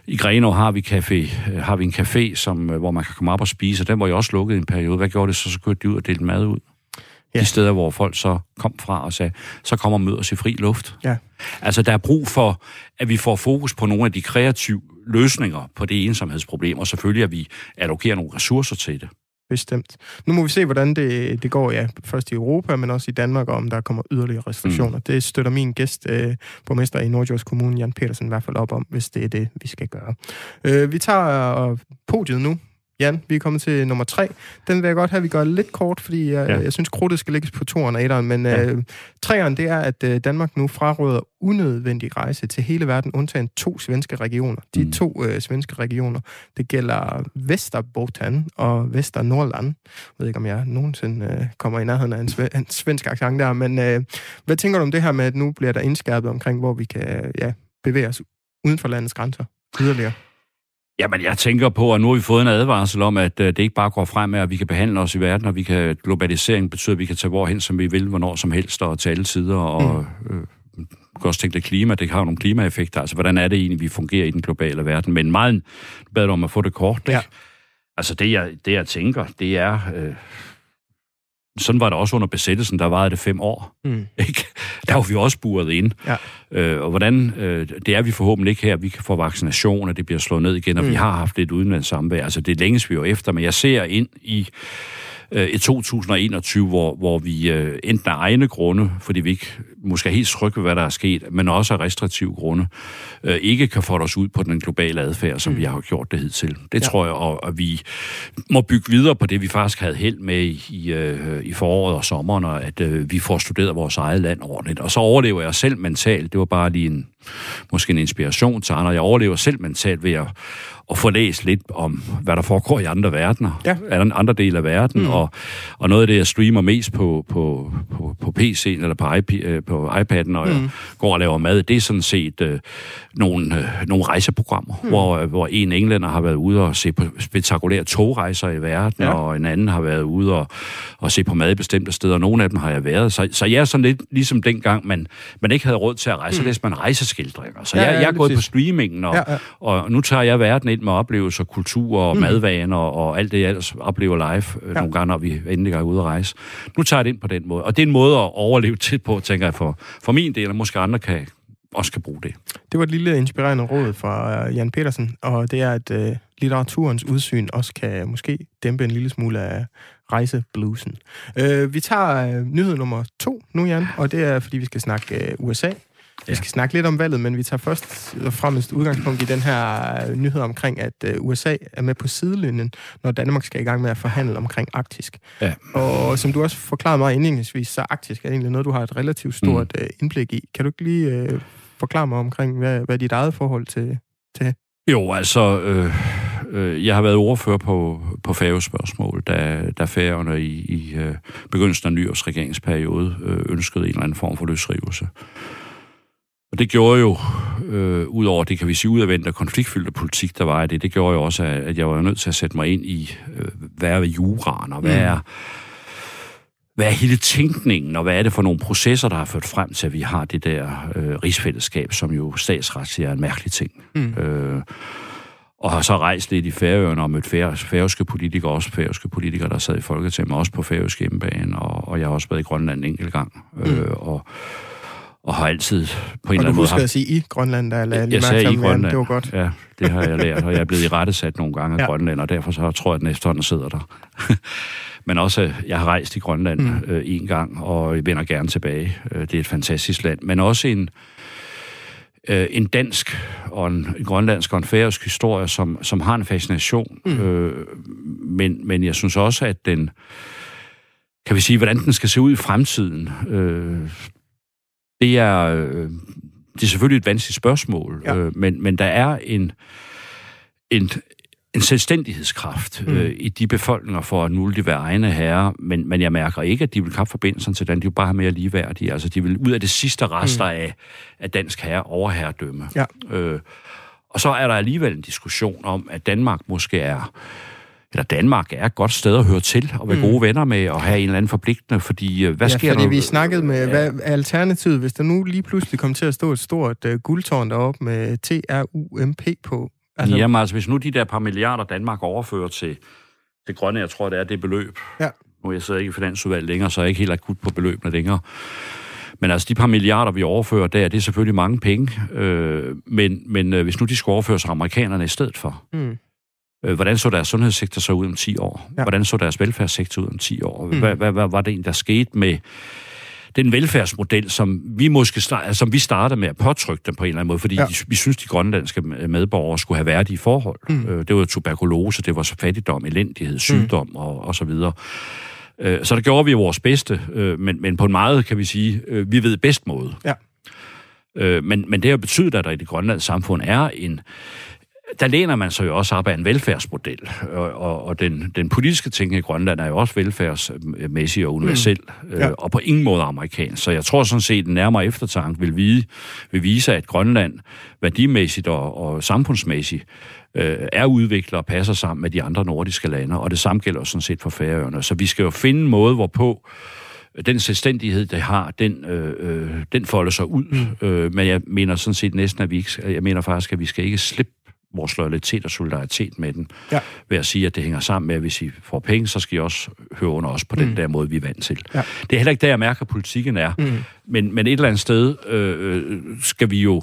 [SPEAKER 2] i Grenå har vi, café, øh, har vi en café, som, øh, hvor man kan komme op og spise, og den var jo også lukket i en periode. Hvad gjorde det så? Så kørte de ud og delte mad ud. Ja. De steder, hvor folk så kom fra og sagde, så kommer og møder os i fri luft. Ja. Altså, der er brug for, at vi får fokus på nogle af de kreative løsninger på det ensomhedsproblem, og selvfølgelig, at vi allokerer nogle ressourcer til det.
[SPEAKER 1] Bestemt. Nu må vi se, hvordan det, det går, ja, først i Europa, men også i Danmark, og om der kommer yderligere restriktioner. Mm. Det støtter min gæst, øh, borgmester i Nordjords Kommune, Jan Petersen, i hvert fald op om, hvis det er det, vi skal gøre. Øh, vi tager øh, podiet nu. Jan, vi er kommet til nummer tre. Den vil jeg godt have, at vi gør lidt kort, fordi jeg, ja. jeg synes, krudtet skal lægges på toeren og etteren. Men ja. øh, treeren, det er, at øh, Danmark nu fraråder unødvendig rejse til hele verden, undtagen to svenske regioner. De mm. to øh, svenske regioner, det gælder Vesterbotten og Vesternordland. Jeg ved ikke, om jeg nogensinde øh, kommer i nærheden af en, sve, en svensk accent der, men øh, hvad tænker du om det her med, at nu bliver der indskærpet omkring, hvor vi kan ja, bevæge os uden for landets grænser yderligere?
[SPEAKER 2] Jamen, jeg tænker på, at nu har vi fået en advarsel om, at uh, det ikke bare går frem med, at vi kan behandle os i verden, og vi kan, globalisering betyder, at vi kan tage hvorhen, som vi vil, hvornår som helst, og til alle sider, og mm. øh, også tænke det klima, det har jo nogle klimaeffekter, altså hvordan er det egentlig, vi fungerer i den globale verden, men meget bedre om at få det kort, ikke? Ja. Altså det jeg, det, jeg tænker, det er, øh, sådan var det også under besættelsen, der varede det fem år. Mm. Ikke? Der var vi også buret ind. Ja. Øh, og hvordan, øh, det er vi forhåbentlig ikke her, vi kan få vaccination, og det bliver slået ned igen, og mm. vi har haft lidt udenlandssamvær. Altså det længes vi jo efter, men jeg ser ind i øh, i 2021, hvor, hvor vi øh, enten af egne grunde, fordi vi ikke måske er helt trygge ved, hvad der er sket, men også af restriktive grunde, øh, ikke kan få os ud på den globale adfærd, som mm. vi har gjort det hidtil. Det ja. tror jeg, og, og vi må bygge videre på det, vi faktisk havde held med i, i, foråret og sommeren, og at vi får studeret vores eget land ordentligt. Og så overlever jeg selv mentalt. Det var bare lige en, måske en inspiration til andre. Jeg overlever selv mentalt ved at, at få læst lidt om, hvad der foregår i andre verdener, ja. andre dele af verden, mm. og, og noget af det, jeg streamer mest på, på, på, på PC'en eller på, IP, øh, på iPad'en, når mm. jeg går og laver mad, det er sådan set øh, nogle, øh, nogle rejseprogrammer, mm. hvor, øh, hvor en englænder har været ude og se på spektakulære togrejser i verden, ja. og en anden har været ude og, og se på mad i bestemte steder, nogle af dem har jeg været. Så, så jeg er sådan lidt ligesom dengang, man, man ikke havde råd til at rejse, mm. så læste man rejseskildringer. Så ja, jeg, jeg er gået på streamingen, og, ja, ja. og nu tager jeg verden ind med oplevelser, kultur og mm. madvaner og alt det, jeg ellers oplever live øh, ja. nogle gange, når vi endelig er ude at rejse. Nu tager jeg det ind på den måde. Og det er en måde at overleve til på, tænker jeg, for, for min del, og måske andre kan, også kan bruge det.
[SPEAKER 1] Det var et lille inspirerende råd fra uh, Jan Petersen, og det er, at uh, litteraturens udsyn også kan måske dæmpe en lille smule af rejsebluesen. Uh, vi tager uh, nyhed nummer to nu, Jan, og det er, fordi vi skal snakke uh, USA. Ja. Vi skal snakke lidt om valget, men vi tager først og fremmest udgangspunkt i den her øh, nyhed omkring, at øh, USA er med på sidelinjen, når Danmark skal i gang med at forhandle omkring Arktisk. Ja. Og som du også forklarede mig indledningsvis, så Arktisk er egentlig noget, du har et relativt stort mm. Øh, indblik i. Kan du ikke lige forklare mig omkring, hvad, hvad dit eget forhold til, til
[SPEAKER 2] jo, altså, øh, øh, jeg har været ordfører på, på færgespørgsmål, da, da færgerne i, i øh, begyndelsen af nyårs regeringsperiode øh, ønskede en eller anden form for løsrivelse. Og det gjorde jo, øh, ud over det kan vi sige, udadvendt og konfliktfyldte politik, der var i det, det gjorde jo også, at jeg var nødt til at sætte mig ind i, øh, hvad er juraen, og hvad mm. er, hvad er hele tænkningen, og hvad er det for nogle processer, der har ført frem til, at vi har det der øh, rigsfællesskab, som jo statsret er en mærkelig ting. Mm. Øh, og har så rejst lidt i Færøerne og mødt færøske politikere, også færøske politikere, der sad i Folketinget, også på færøske hjemmebane, og, og jeg har også været i Grønland en enkelt gang. Mm. Øh, og, og har altid på en eller anden måde...
[SPEAKER 1] Og du at sige i Grønland, der
[SPEAKER 2] jeg, jeg sagde i Grønland.
[SPEAKER 1] Det var godt.
[SPEAKER 2] Ja, det har jeg lært, og jeg er blevet i rettesat nogle gange af ja. Grønland, og derfor så tror jeg, at den efterhånden sidder der. Men også, jeg har rejst i Grønland mm. øh, en gang, og vender gerne tilbage. Øh, det er et fantastisk land. Men også en, øh, en dansk og en, en grønlandsk og en færøsk historie, som, som har en fascination. Mm. Øh, men, men jeg synes også, at den kan vi sige, hvordan den skal se ud i fremtiden. Øh, det er, øh, det er selvfølgelig et vanskeligt spørgsmål, ja. øh, men, men der er en, en, en selvstændighedskraft mm. øh, i de befolkninger for at nu de være egne herrer, men, men jeg mærker ikke, at de vil kappe forbindelsen til den. De vil bare have mere ligeværdige. Altså, de vil ud af det sidste rester mm. af, af dansk herre overherredømme. Ja. Øh, og så er der alligevel en diskussion om, at Danmark måske er eller Danmark er et godt sted at høre til, og være mm. gode venner med, og have en eller anden forpligtende, fordi øh, hvad ja, sker
[SPEAKER 1] fordi
[SPEAKER 2] der?
[SPEAKER 1] vi snakkede med, ja. hvad er alternativet, hvis der nu lige pludselig kom til at stå et stort uh, guldtårn deroppe med TRUMP på?
[SPEAKER 2] Altså... Jamen altså, hvis nu de der par milliarder Danmark overfører til det grønne, jeg tror, det er det beløb. Ja. Nu jeg sidder ikke i finansudvalget længere, så er jeg ikke helt akut på beløbene længere. Men altså, de par milliarder, vi overfører der, det er selvfølgelig mange penge. Øh, men men øh, hvis nu de skulle overføres amerikanerne i stedet for, mm. Øh, hvordan så deres sundhedssektor så ud om 10 år? Ja. Hvordan så deres velfærdssektor ud om 10 år? Mm. Hvad, hvad, hvad var det en, der skete med den velfærdsmodel, som vi måske start, som vi startede med at påtrykke dem på en eller anden måde, fordi ja. vi synes, de grønlandske medborgere skulle have værdige forhold. Mm. Øh, det var tuberkulose, det var så fattigdom, elendighed, sygdom mm. og, og så videre. Øh, så der gjorde vi vores bedste, men, men på en meget, kan vi sige, vi ved bedst måde. Ja. Men, men det har betydet, at der i det grønlandske samfund er en, der læner man sig jo også op af en velfærdsmodel, og, og, og den, den politiske ting i Grønland er jo også velfærdsmæssig og universel, mm. ja. øh, og på ingen måde amerikansk. Så jeg tror sådan set, at den nærmere eftertanke vil, vide, vil vise, at Grønland værdimæssigt og, og samfundsmæssigt øh, er udviklet og passer sammen med de andre nordiske lande, og det samme gælder sådan set for Færøerne. Så vi skal jo finde en måde, hvorpå den selvstændighed, det har, den, øh, øh, den folder sig ud. Mm. Øh, men jeg mener sådan set næsten, at vi ikke, jeg mener faktisk, at vi skal ikke slippe vores loyalitet og solidaritet med den, ja. ved at sige, at det hænger sammen med, at hvis I får penge, så skal I også høre under os på mm. den der måde, vi er vant til. Ja. Det er heller ikke der, jeg mærker, at politikken er. Mm. Men, men et eller andet sted øh, øh, skal vi jo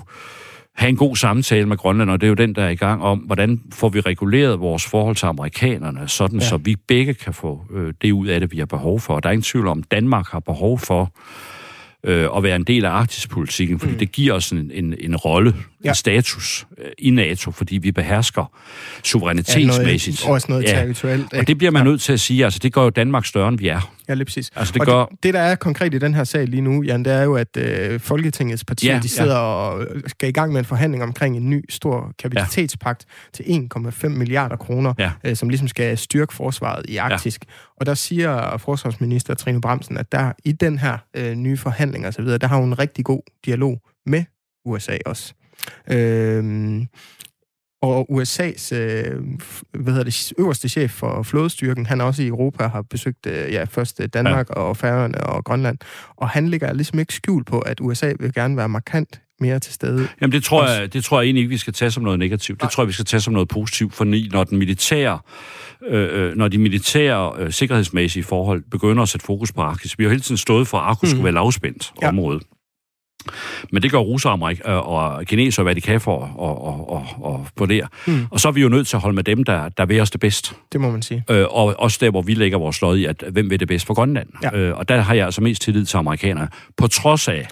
[SPEAKER 2] have en god samtale med Grønland, og det er jo den, der er i gang om, hvordan får vi reguleret vores forhold til amerikanerne, sådan ja. så vi begge kan få øh, det ud af det, vi har behov for. Og der er ingen tvivl om, Danmark har behov for øh, at være en del af arktispolitikken, fordi mm. det giver os en, en, en rolle, ja. en status øh, i NATO, fordi vi behersker suverænitetsmæssigt.
[SPEAKER 1] Ja, noget, også noget ja. territorialt.
[SPEAKER 2] Og det bliver man ja. nødt til at sige, altså det gør jo Danmark større, end vi er.
[SPEAKER 1] Ja, lige præcis.
[SPEAKER 2] Altså, det, og gør...
[SPEAKER 1] det, det, der er konkret i den her sag lige nu, Jan, det er jo, at øh, Folketingets partier, ja, de sidder ja. og skal i gang med en forhandling omkring en ny stor kapacitetspagt ja. til 1,5 milliarder kroner, ja. øh, som ligesom skal styrke forsvaret i Arktisk. Ja. Og der siger forsvarsminister Trine Bremsen, at der i den her øh, nye forhandling og så videre, der har hun en rigtig god dialog med USA også. Øh, og USA's øh, hvad hedder det, øverste chef for flådestyrken, han også i Europa har besøgt øh, ja, først øh, Danmark ja. og Færøerne og Grønland. Og han ligger ligesom ikke skjult på, at USA vil gerne være markant mere til stede.
[SPEAKER 2] Jamen det tror, jeg, det tror jeg egentlig ikke, vi skal tage som noget negativt. Det Nej. tror jeg, vi skal tage som noget positivt, for når den militære øh, øh, når de militære øh, sikkerhedsmæssige forhold begynder at sætte fokus på Arktis. Vi har hele tiden stået for, at Arktis mm. skulle være lavspændt ja. område. Men det gør russere Amerik- øh, og kinesere, hvad de kan for at og, og, og på det. Mm. Og så er vi jo nødt til at holde med dem, der, der vil os det bedst.
[SPEAKER 1] Det må man sige.
[SPEAKER 2] Øh, og også der, hvor vi lægger vores lod i, at hvem vil det bedst for Grønland. Ja. Øh, og der har jeg altså mest tillid til amerikanerne. På trods af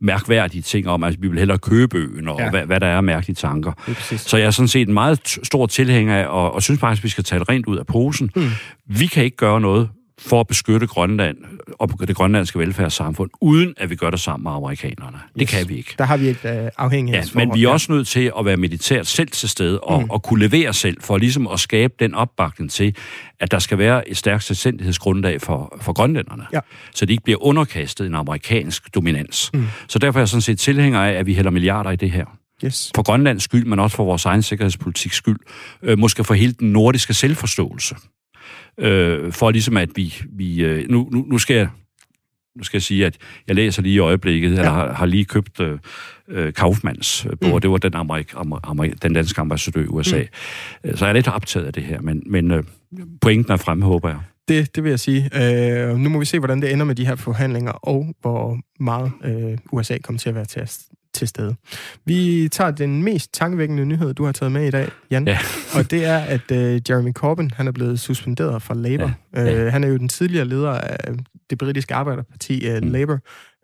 [SPEAKER 2] mærkværdige ting om, at vi vil hellere købe øen, og ja. hvad, hvad der er mærkelige tanker. Så jeg er sådan set en meget stor tilhænger af, og, og synes faktisk, at vi skal det rent ud af posen. Mm. Vi kan ikke gøre noget for at beskytte Grønland og det grønlandske velfærdssamfund, uden at vi gør det sammen med amerikanerne. Det yes. kan vi ikke.
[SPEAKER 1] Der har vi et uh, afhængighedsforhold.
[SPEAKER 2] Ja, men vi er også nødt til at være militært selv til stede og, mm. og kunne levere selv, for ligesom at skabe den opbakning til, at der skal være et stærkt selvstændighedsgrundlag for, for grønlænderne, ja. så de ikke bliver underkastet en amerikansk dominans. Mm. Så derfor er jeg sådan set tilhænger af, at vi hælder milliarder i det her. Yes. For Grønlands skyld, men også for vores egen sikkerhedspolitiks skyld. Øh, måske for hele den nordiske selvforståelse. Øh, for ligesom at vi... vi øh, nu, nu, nu skal jeg nu skal jeg sige, at jeg læser lige i øjeblikket, ja. eller har, har lige købt øh, øh Kaufmanns øh, bog, mm. det var den, Amerik, Amerik, den danske ambassadør i USA. Mm. Så jeg er lidt optaget af det her, men, men øh, pointen er fremme, håber jeg.
[SPEAKER 1] Det, det vil jeg sige. Øh, nu må vi se, hvordan det ender med de her forhandlinger, og hvor meget øh, USA kommer til at være til, til stede. Vi tager den mest tankevækkende nyhed, du har taget med i dag, Jan. Ja. og det er, at øh, Jeremy Corbyn han er blevet suspenderet fra Labour. Ja. Ja. Øh, han er jo den tidligere leder af det britiske arbejderparti, øh, mm. Labour.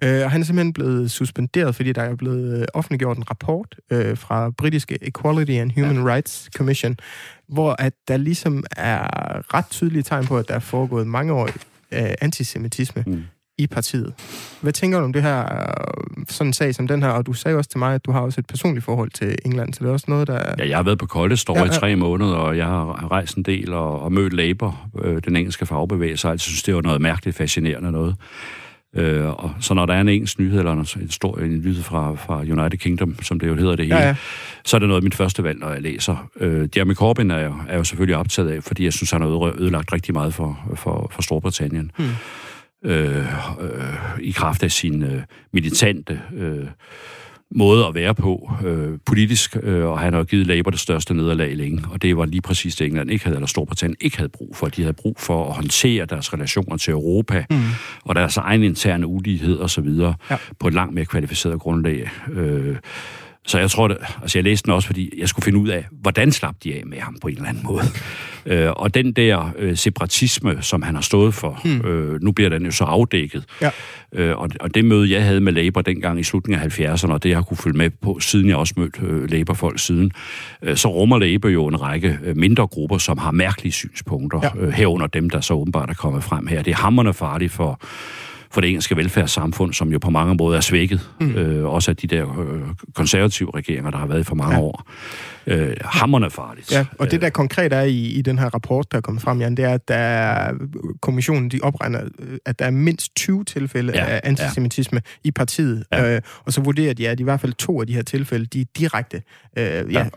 [SPEAKER 1] Øh, og han er simpelthen blevet suspenderet, fordi der er blevet øh, offentliggjort en rapport øh, fra britiske Equality and Human ja. Rights Commission, hvor at der ligesom er ret tydelige tegn på, at der er foregået mange år øh, antisemitisme mm. I partiet. Hvad tænker du om det her, øh, sådan en sag som den her? Og du sagde også til mig, at du har også et personligt forhold til England, så det er også noget, der...
[SPEAKER 2] Ja, jeg har været på Kolde ja, ja. i tre måneder, og jeg har rejst en del og, og mødt Labour, øh, den engelske fagbevægelse, og jeg synes, det var noget mærkeligt fascinerende noget. Øh, og så når der er en engelsk nyhed, eller en, stor, en nyhed fra, fra United Kingdom, som det jo hedder det hele, ja, ja. så er det noget af mit første valg, når jeg læser. Øh, Jeremy Corbyn er jo, er jo selvfølgelig optaget af, fordi jeg synes, han har ødelagt rigtig meget for, for, for Storbritannien. Hmm. Øh, øh, I kraft af sin øh, militante... Øh, måde at være på øh, politisk, øh, og han har givet Labour det største nederlag længe, og det var lige præcis det, England ikke havde, eller Storbritannien ikke havde brug for. De havde brug for at håndtere deres relationer til Europa, mm. og deres egen interne ulighed osv. Ja. på et langt mere kvalificeret grundlag. Øh, så jeg tror, det, altså jeg læste den også, fordi jeg skulle finde ud af, hvordan slap de af med ham på en eller anden måde. Øh, og den der øh, separatisme, som han har stået for, hmm. øh, nu bliver den jo så afdækket. Ja. Øh, og, og det møde, jeg havde med Labour dengang i slutningen af 70'erne, og det jeg har kunne følge med på, siden jeg også mødte øh, Labour-folk siden, øh, så rummer Labour jo en række øh, mindre grupper, som har mærkelige synspunkter, ja. øh, herunder dem, der så åbenbart er kommet frem her. Det er hammerne farligt for for det engelske velfærdssamfund, som jo på mange måder er svækket. Mm. Øh, også af de der øh, konservative regeringer, der har været for mange ja. år øh, hammerne farligt.
[SPEAKER 1] Ja, og det der konkret er i, i den her rapport, der er kommet frem, Jan, det er, at der, kommissionen de opregner, at der er mindst 20 tilfælde ja, af antisemitisme ja. i partiet. Ja. Øh, og så vurderer de, at i hvert fald to af de her tilfælde, de er direkte øh, ja, ja.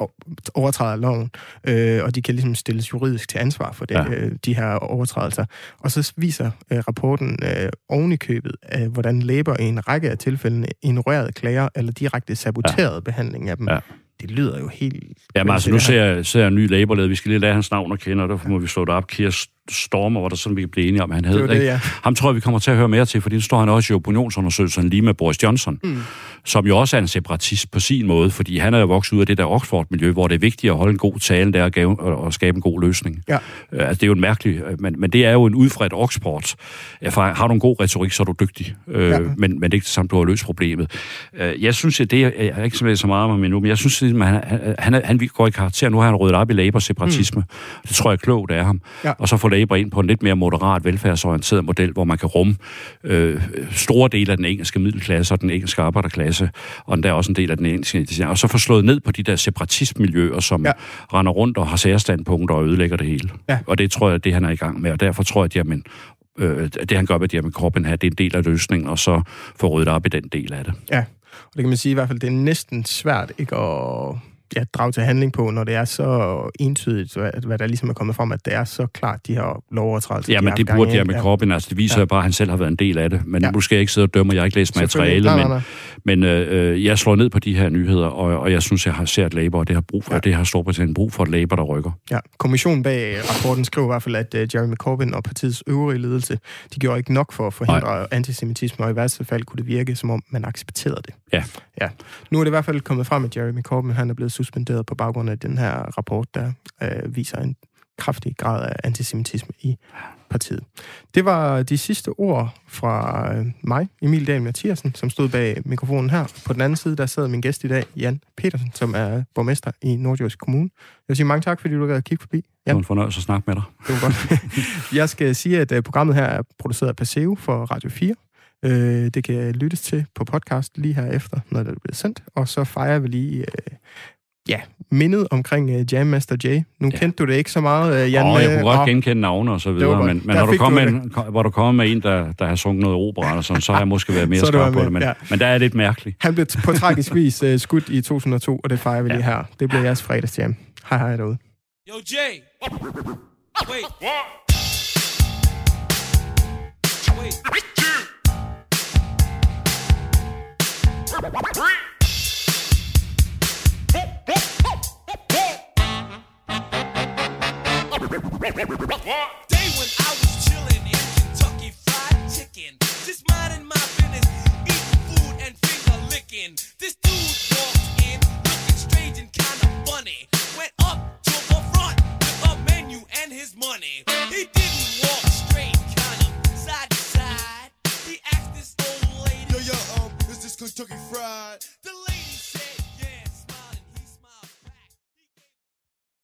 [SPEAKER 1] overtræder loven, øh, og de kan ligesom stilles juridisk til ansvar for det, ja. øh, de her overtrædelser. Og så viser øh, rapporten øh, oven i købet, øh, hvordan Labour i en række af tilfældene ignorerede klager eller direkte saboterede ja. behandling af dem. Ja det lyder jo helt...
[SPEAKER 2] Jamen altså, nu ser jeg, ser jeg en ny laborleder. Vi skal lige lære hans navn at kende, og derfor må vi slå det op. Kier Stormer, hvor der sådan, vi kan blive enige om, han hed. Det det, ja. Ham tror jeg, vi kommer til at høre mere til, fordi nu står han også i opinionsundersøgelsen lige med Boris Johnson, mm. som jo også er en separatist på sin måde, fordi han er jo vokset ud af det der Oxford-miljø, hvor det er vigtigt at holde en god tale der og, gave, og skabe en god løsning. Ja. Uh, altså, det er jo en mærkelig... Øh, men, men det er jo en udfredt Oxford. Har du en god retorik, så er du dygtig. Uh, ja. men, men det er ikke samt, du har løst problemet. Jeg synes, at det er, jeg er ikke så meget om endnu, men jeg synes, at han, han, han, han går i karakter. Nu har han ryddet op i Labour-separatisme. Mm. Det tror jeg er klogt af ham. Ja. Og så får Labour ind på en lidt mere moderat, velfærdsorienteret model, hvor man kan rumme øh, store dele af den engelske middelklasse og den engelske arbejderklasse, og der er også en del af den engelske og så få slået ned på de der separatistmiljøer, som ja. render rundt og har særstandpunkter og ødelægger det hele. Ja. Og det tror jeg, det han er i gang med, og derfor tror jeg, at jamen, øh, det han gør med Jeremy Corbyn her, det er en del af løsningen, og så få ryddet op i den del af det.
[SPEAKER 1] Ja, og det kan man sige i hvert fald, det er næsten svært ikke at ja, drage til handling på, når det er så entydigt, hvad, hvad der ligesom er kommet frem, at det er så klart, de her lovovertrædelser.
[SPEAKER 2] Ja, men det burde jeg med ja. Corbyn, altså det viser ja. bare, at han selv har været en del af det. Men ja. nu skal jeg ikke sidde og dømme, jeg har ikke læst materialet, nej, nej, nej. men, men øh, jeg slår ned på de her nyheder, og, og jeg synes, jeg har set Labour, og det har brug for, ja. det har Storbritannien brug for et Labour, der rykker.
[SPEAKER 1] Ja, kommissionen bag rapporten skriver i hvert fald, at uh, Jeremy Corbyn og partiets øvrige ledelse, de gjorde ikke nok for at forhindre nej. antisemitisme, og i værste fald kunne det virke, som om man accepterede det. Ja. ja. Nu er det i hvert fald kommet frem, at Jeremy Corbyn han er blevet suspenderet på baggrund af den her rapport, der øh, viser en kraftig grad af antisemitisme i partiet. Det var de sidste ord fra øh, mig, Emil Dahl Mathiasen, som stod bag mikrofonen her. På den anden side, der sad min gæst i dag, Jan Petersen, som er borgmester i Nordjysk Kommune. Jeg vil sige mange tak, fordi du gad kigge forbi. Jan.
[SPEAKER 2] Det var en fornøjelse at snakke med dig.
[SPEAKER 1] Det var godt. Jeg skal sige, at øh, programmet her er produceret af Paseo for Radio 4. Øh, det kan lyttes til på podcast lige her efter, når det bliver sendt. Og så fejrer vi lige ja, mindet omkring uh, Jam Master J. Nu ja. kendte du det ikke så meget, uh, Jan.
[SPEAKER 2] Åh, jeg kunne godt genkende navne og så videre, men, men når du kommer med, en, hvor du kommer med en, der, der har sunget noget opera, og sådan, så har jeg måske været mere skarp på det, men, ja. men der er det lidt mærkeligt.
[SPEAKER 1] Han blev på tragisk vis uh, skudt i 2002, og det fejrer vi ja. lige her. Det bliver jeres fredagsjam. Hej hej derude. Yo, Jay! Wait. Wait. Day when I was in Kentucky Fried Chicken, just minding my business, food and finger licking. This dude walked in, strange and kinda funny. Went up to the front with a menu and his money. He didn't walk straight, kind of side to side. He asked this old lady, Yo, yo, um, is this Kentucky Fried? The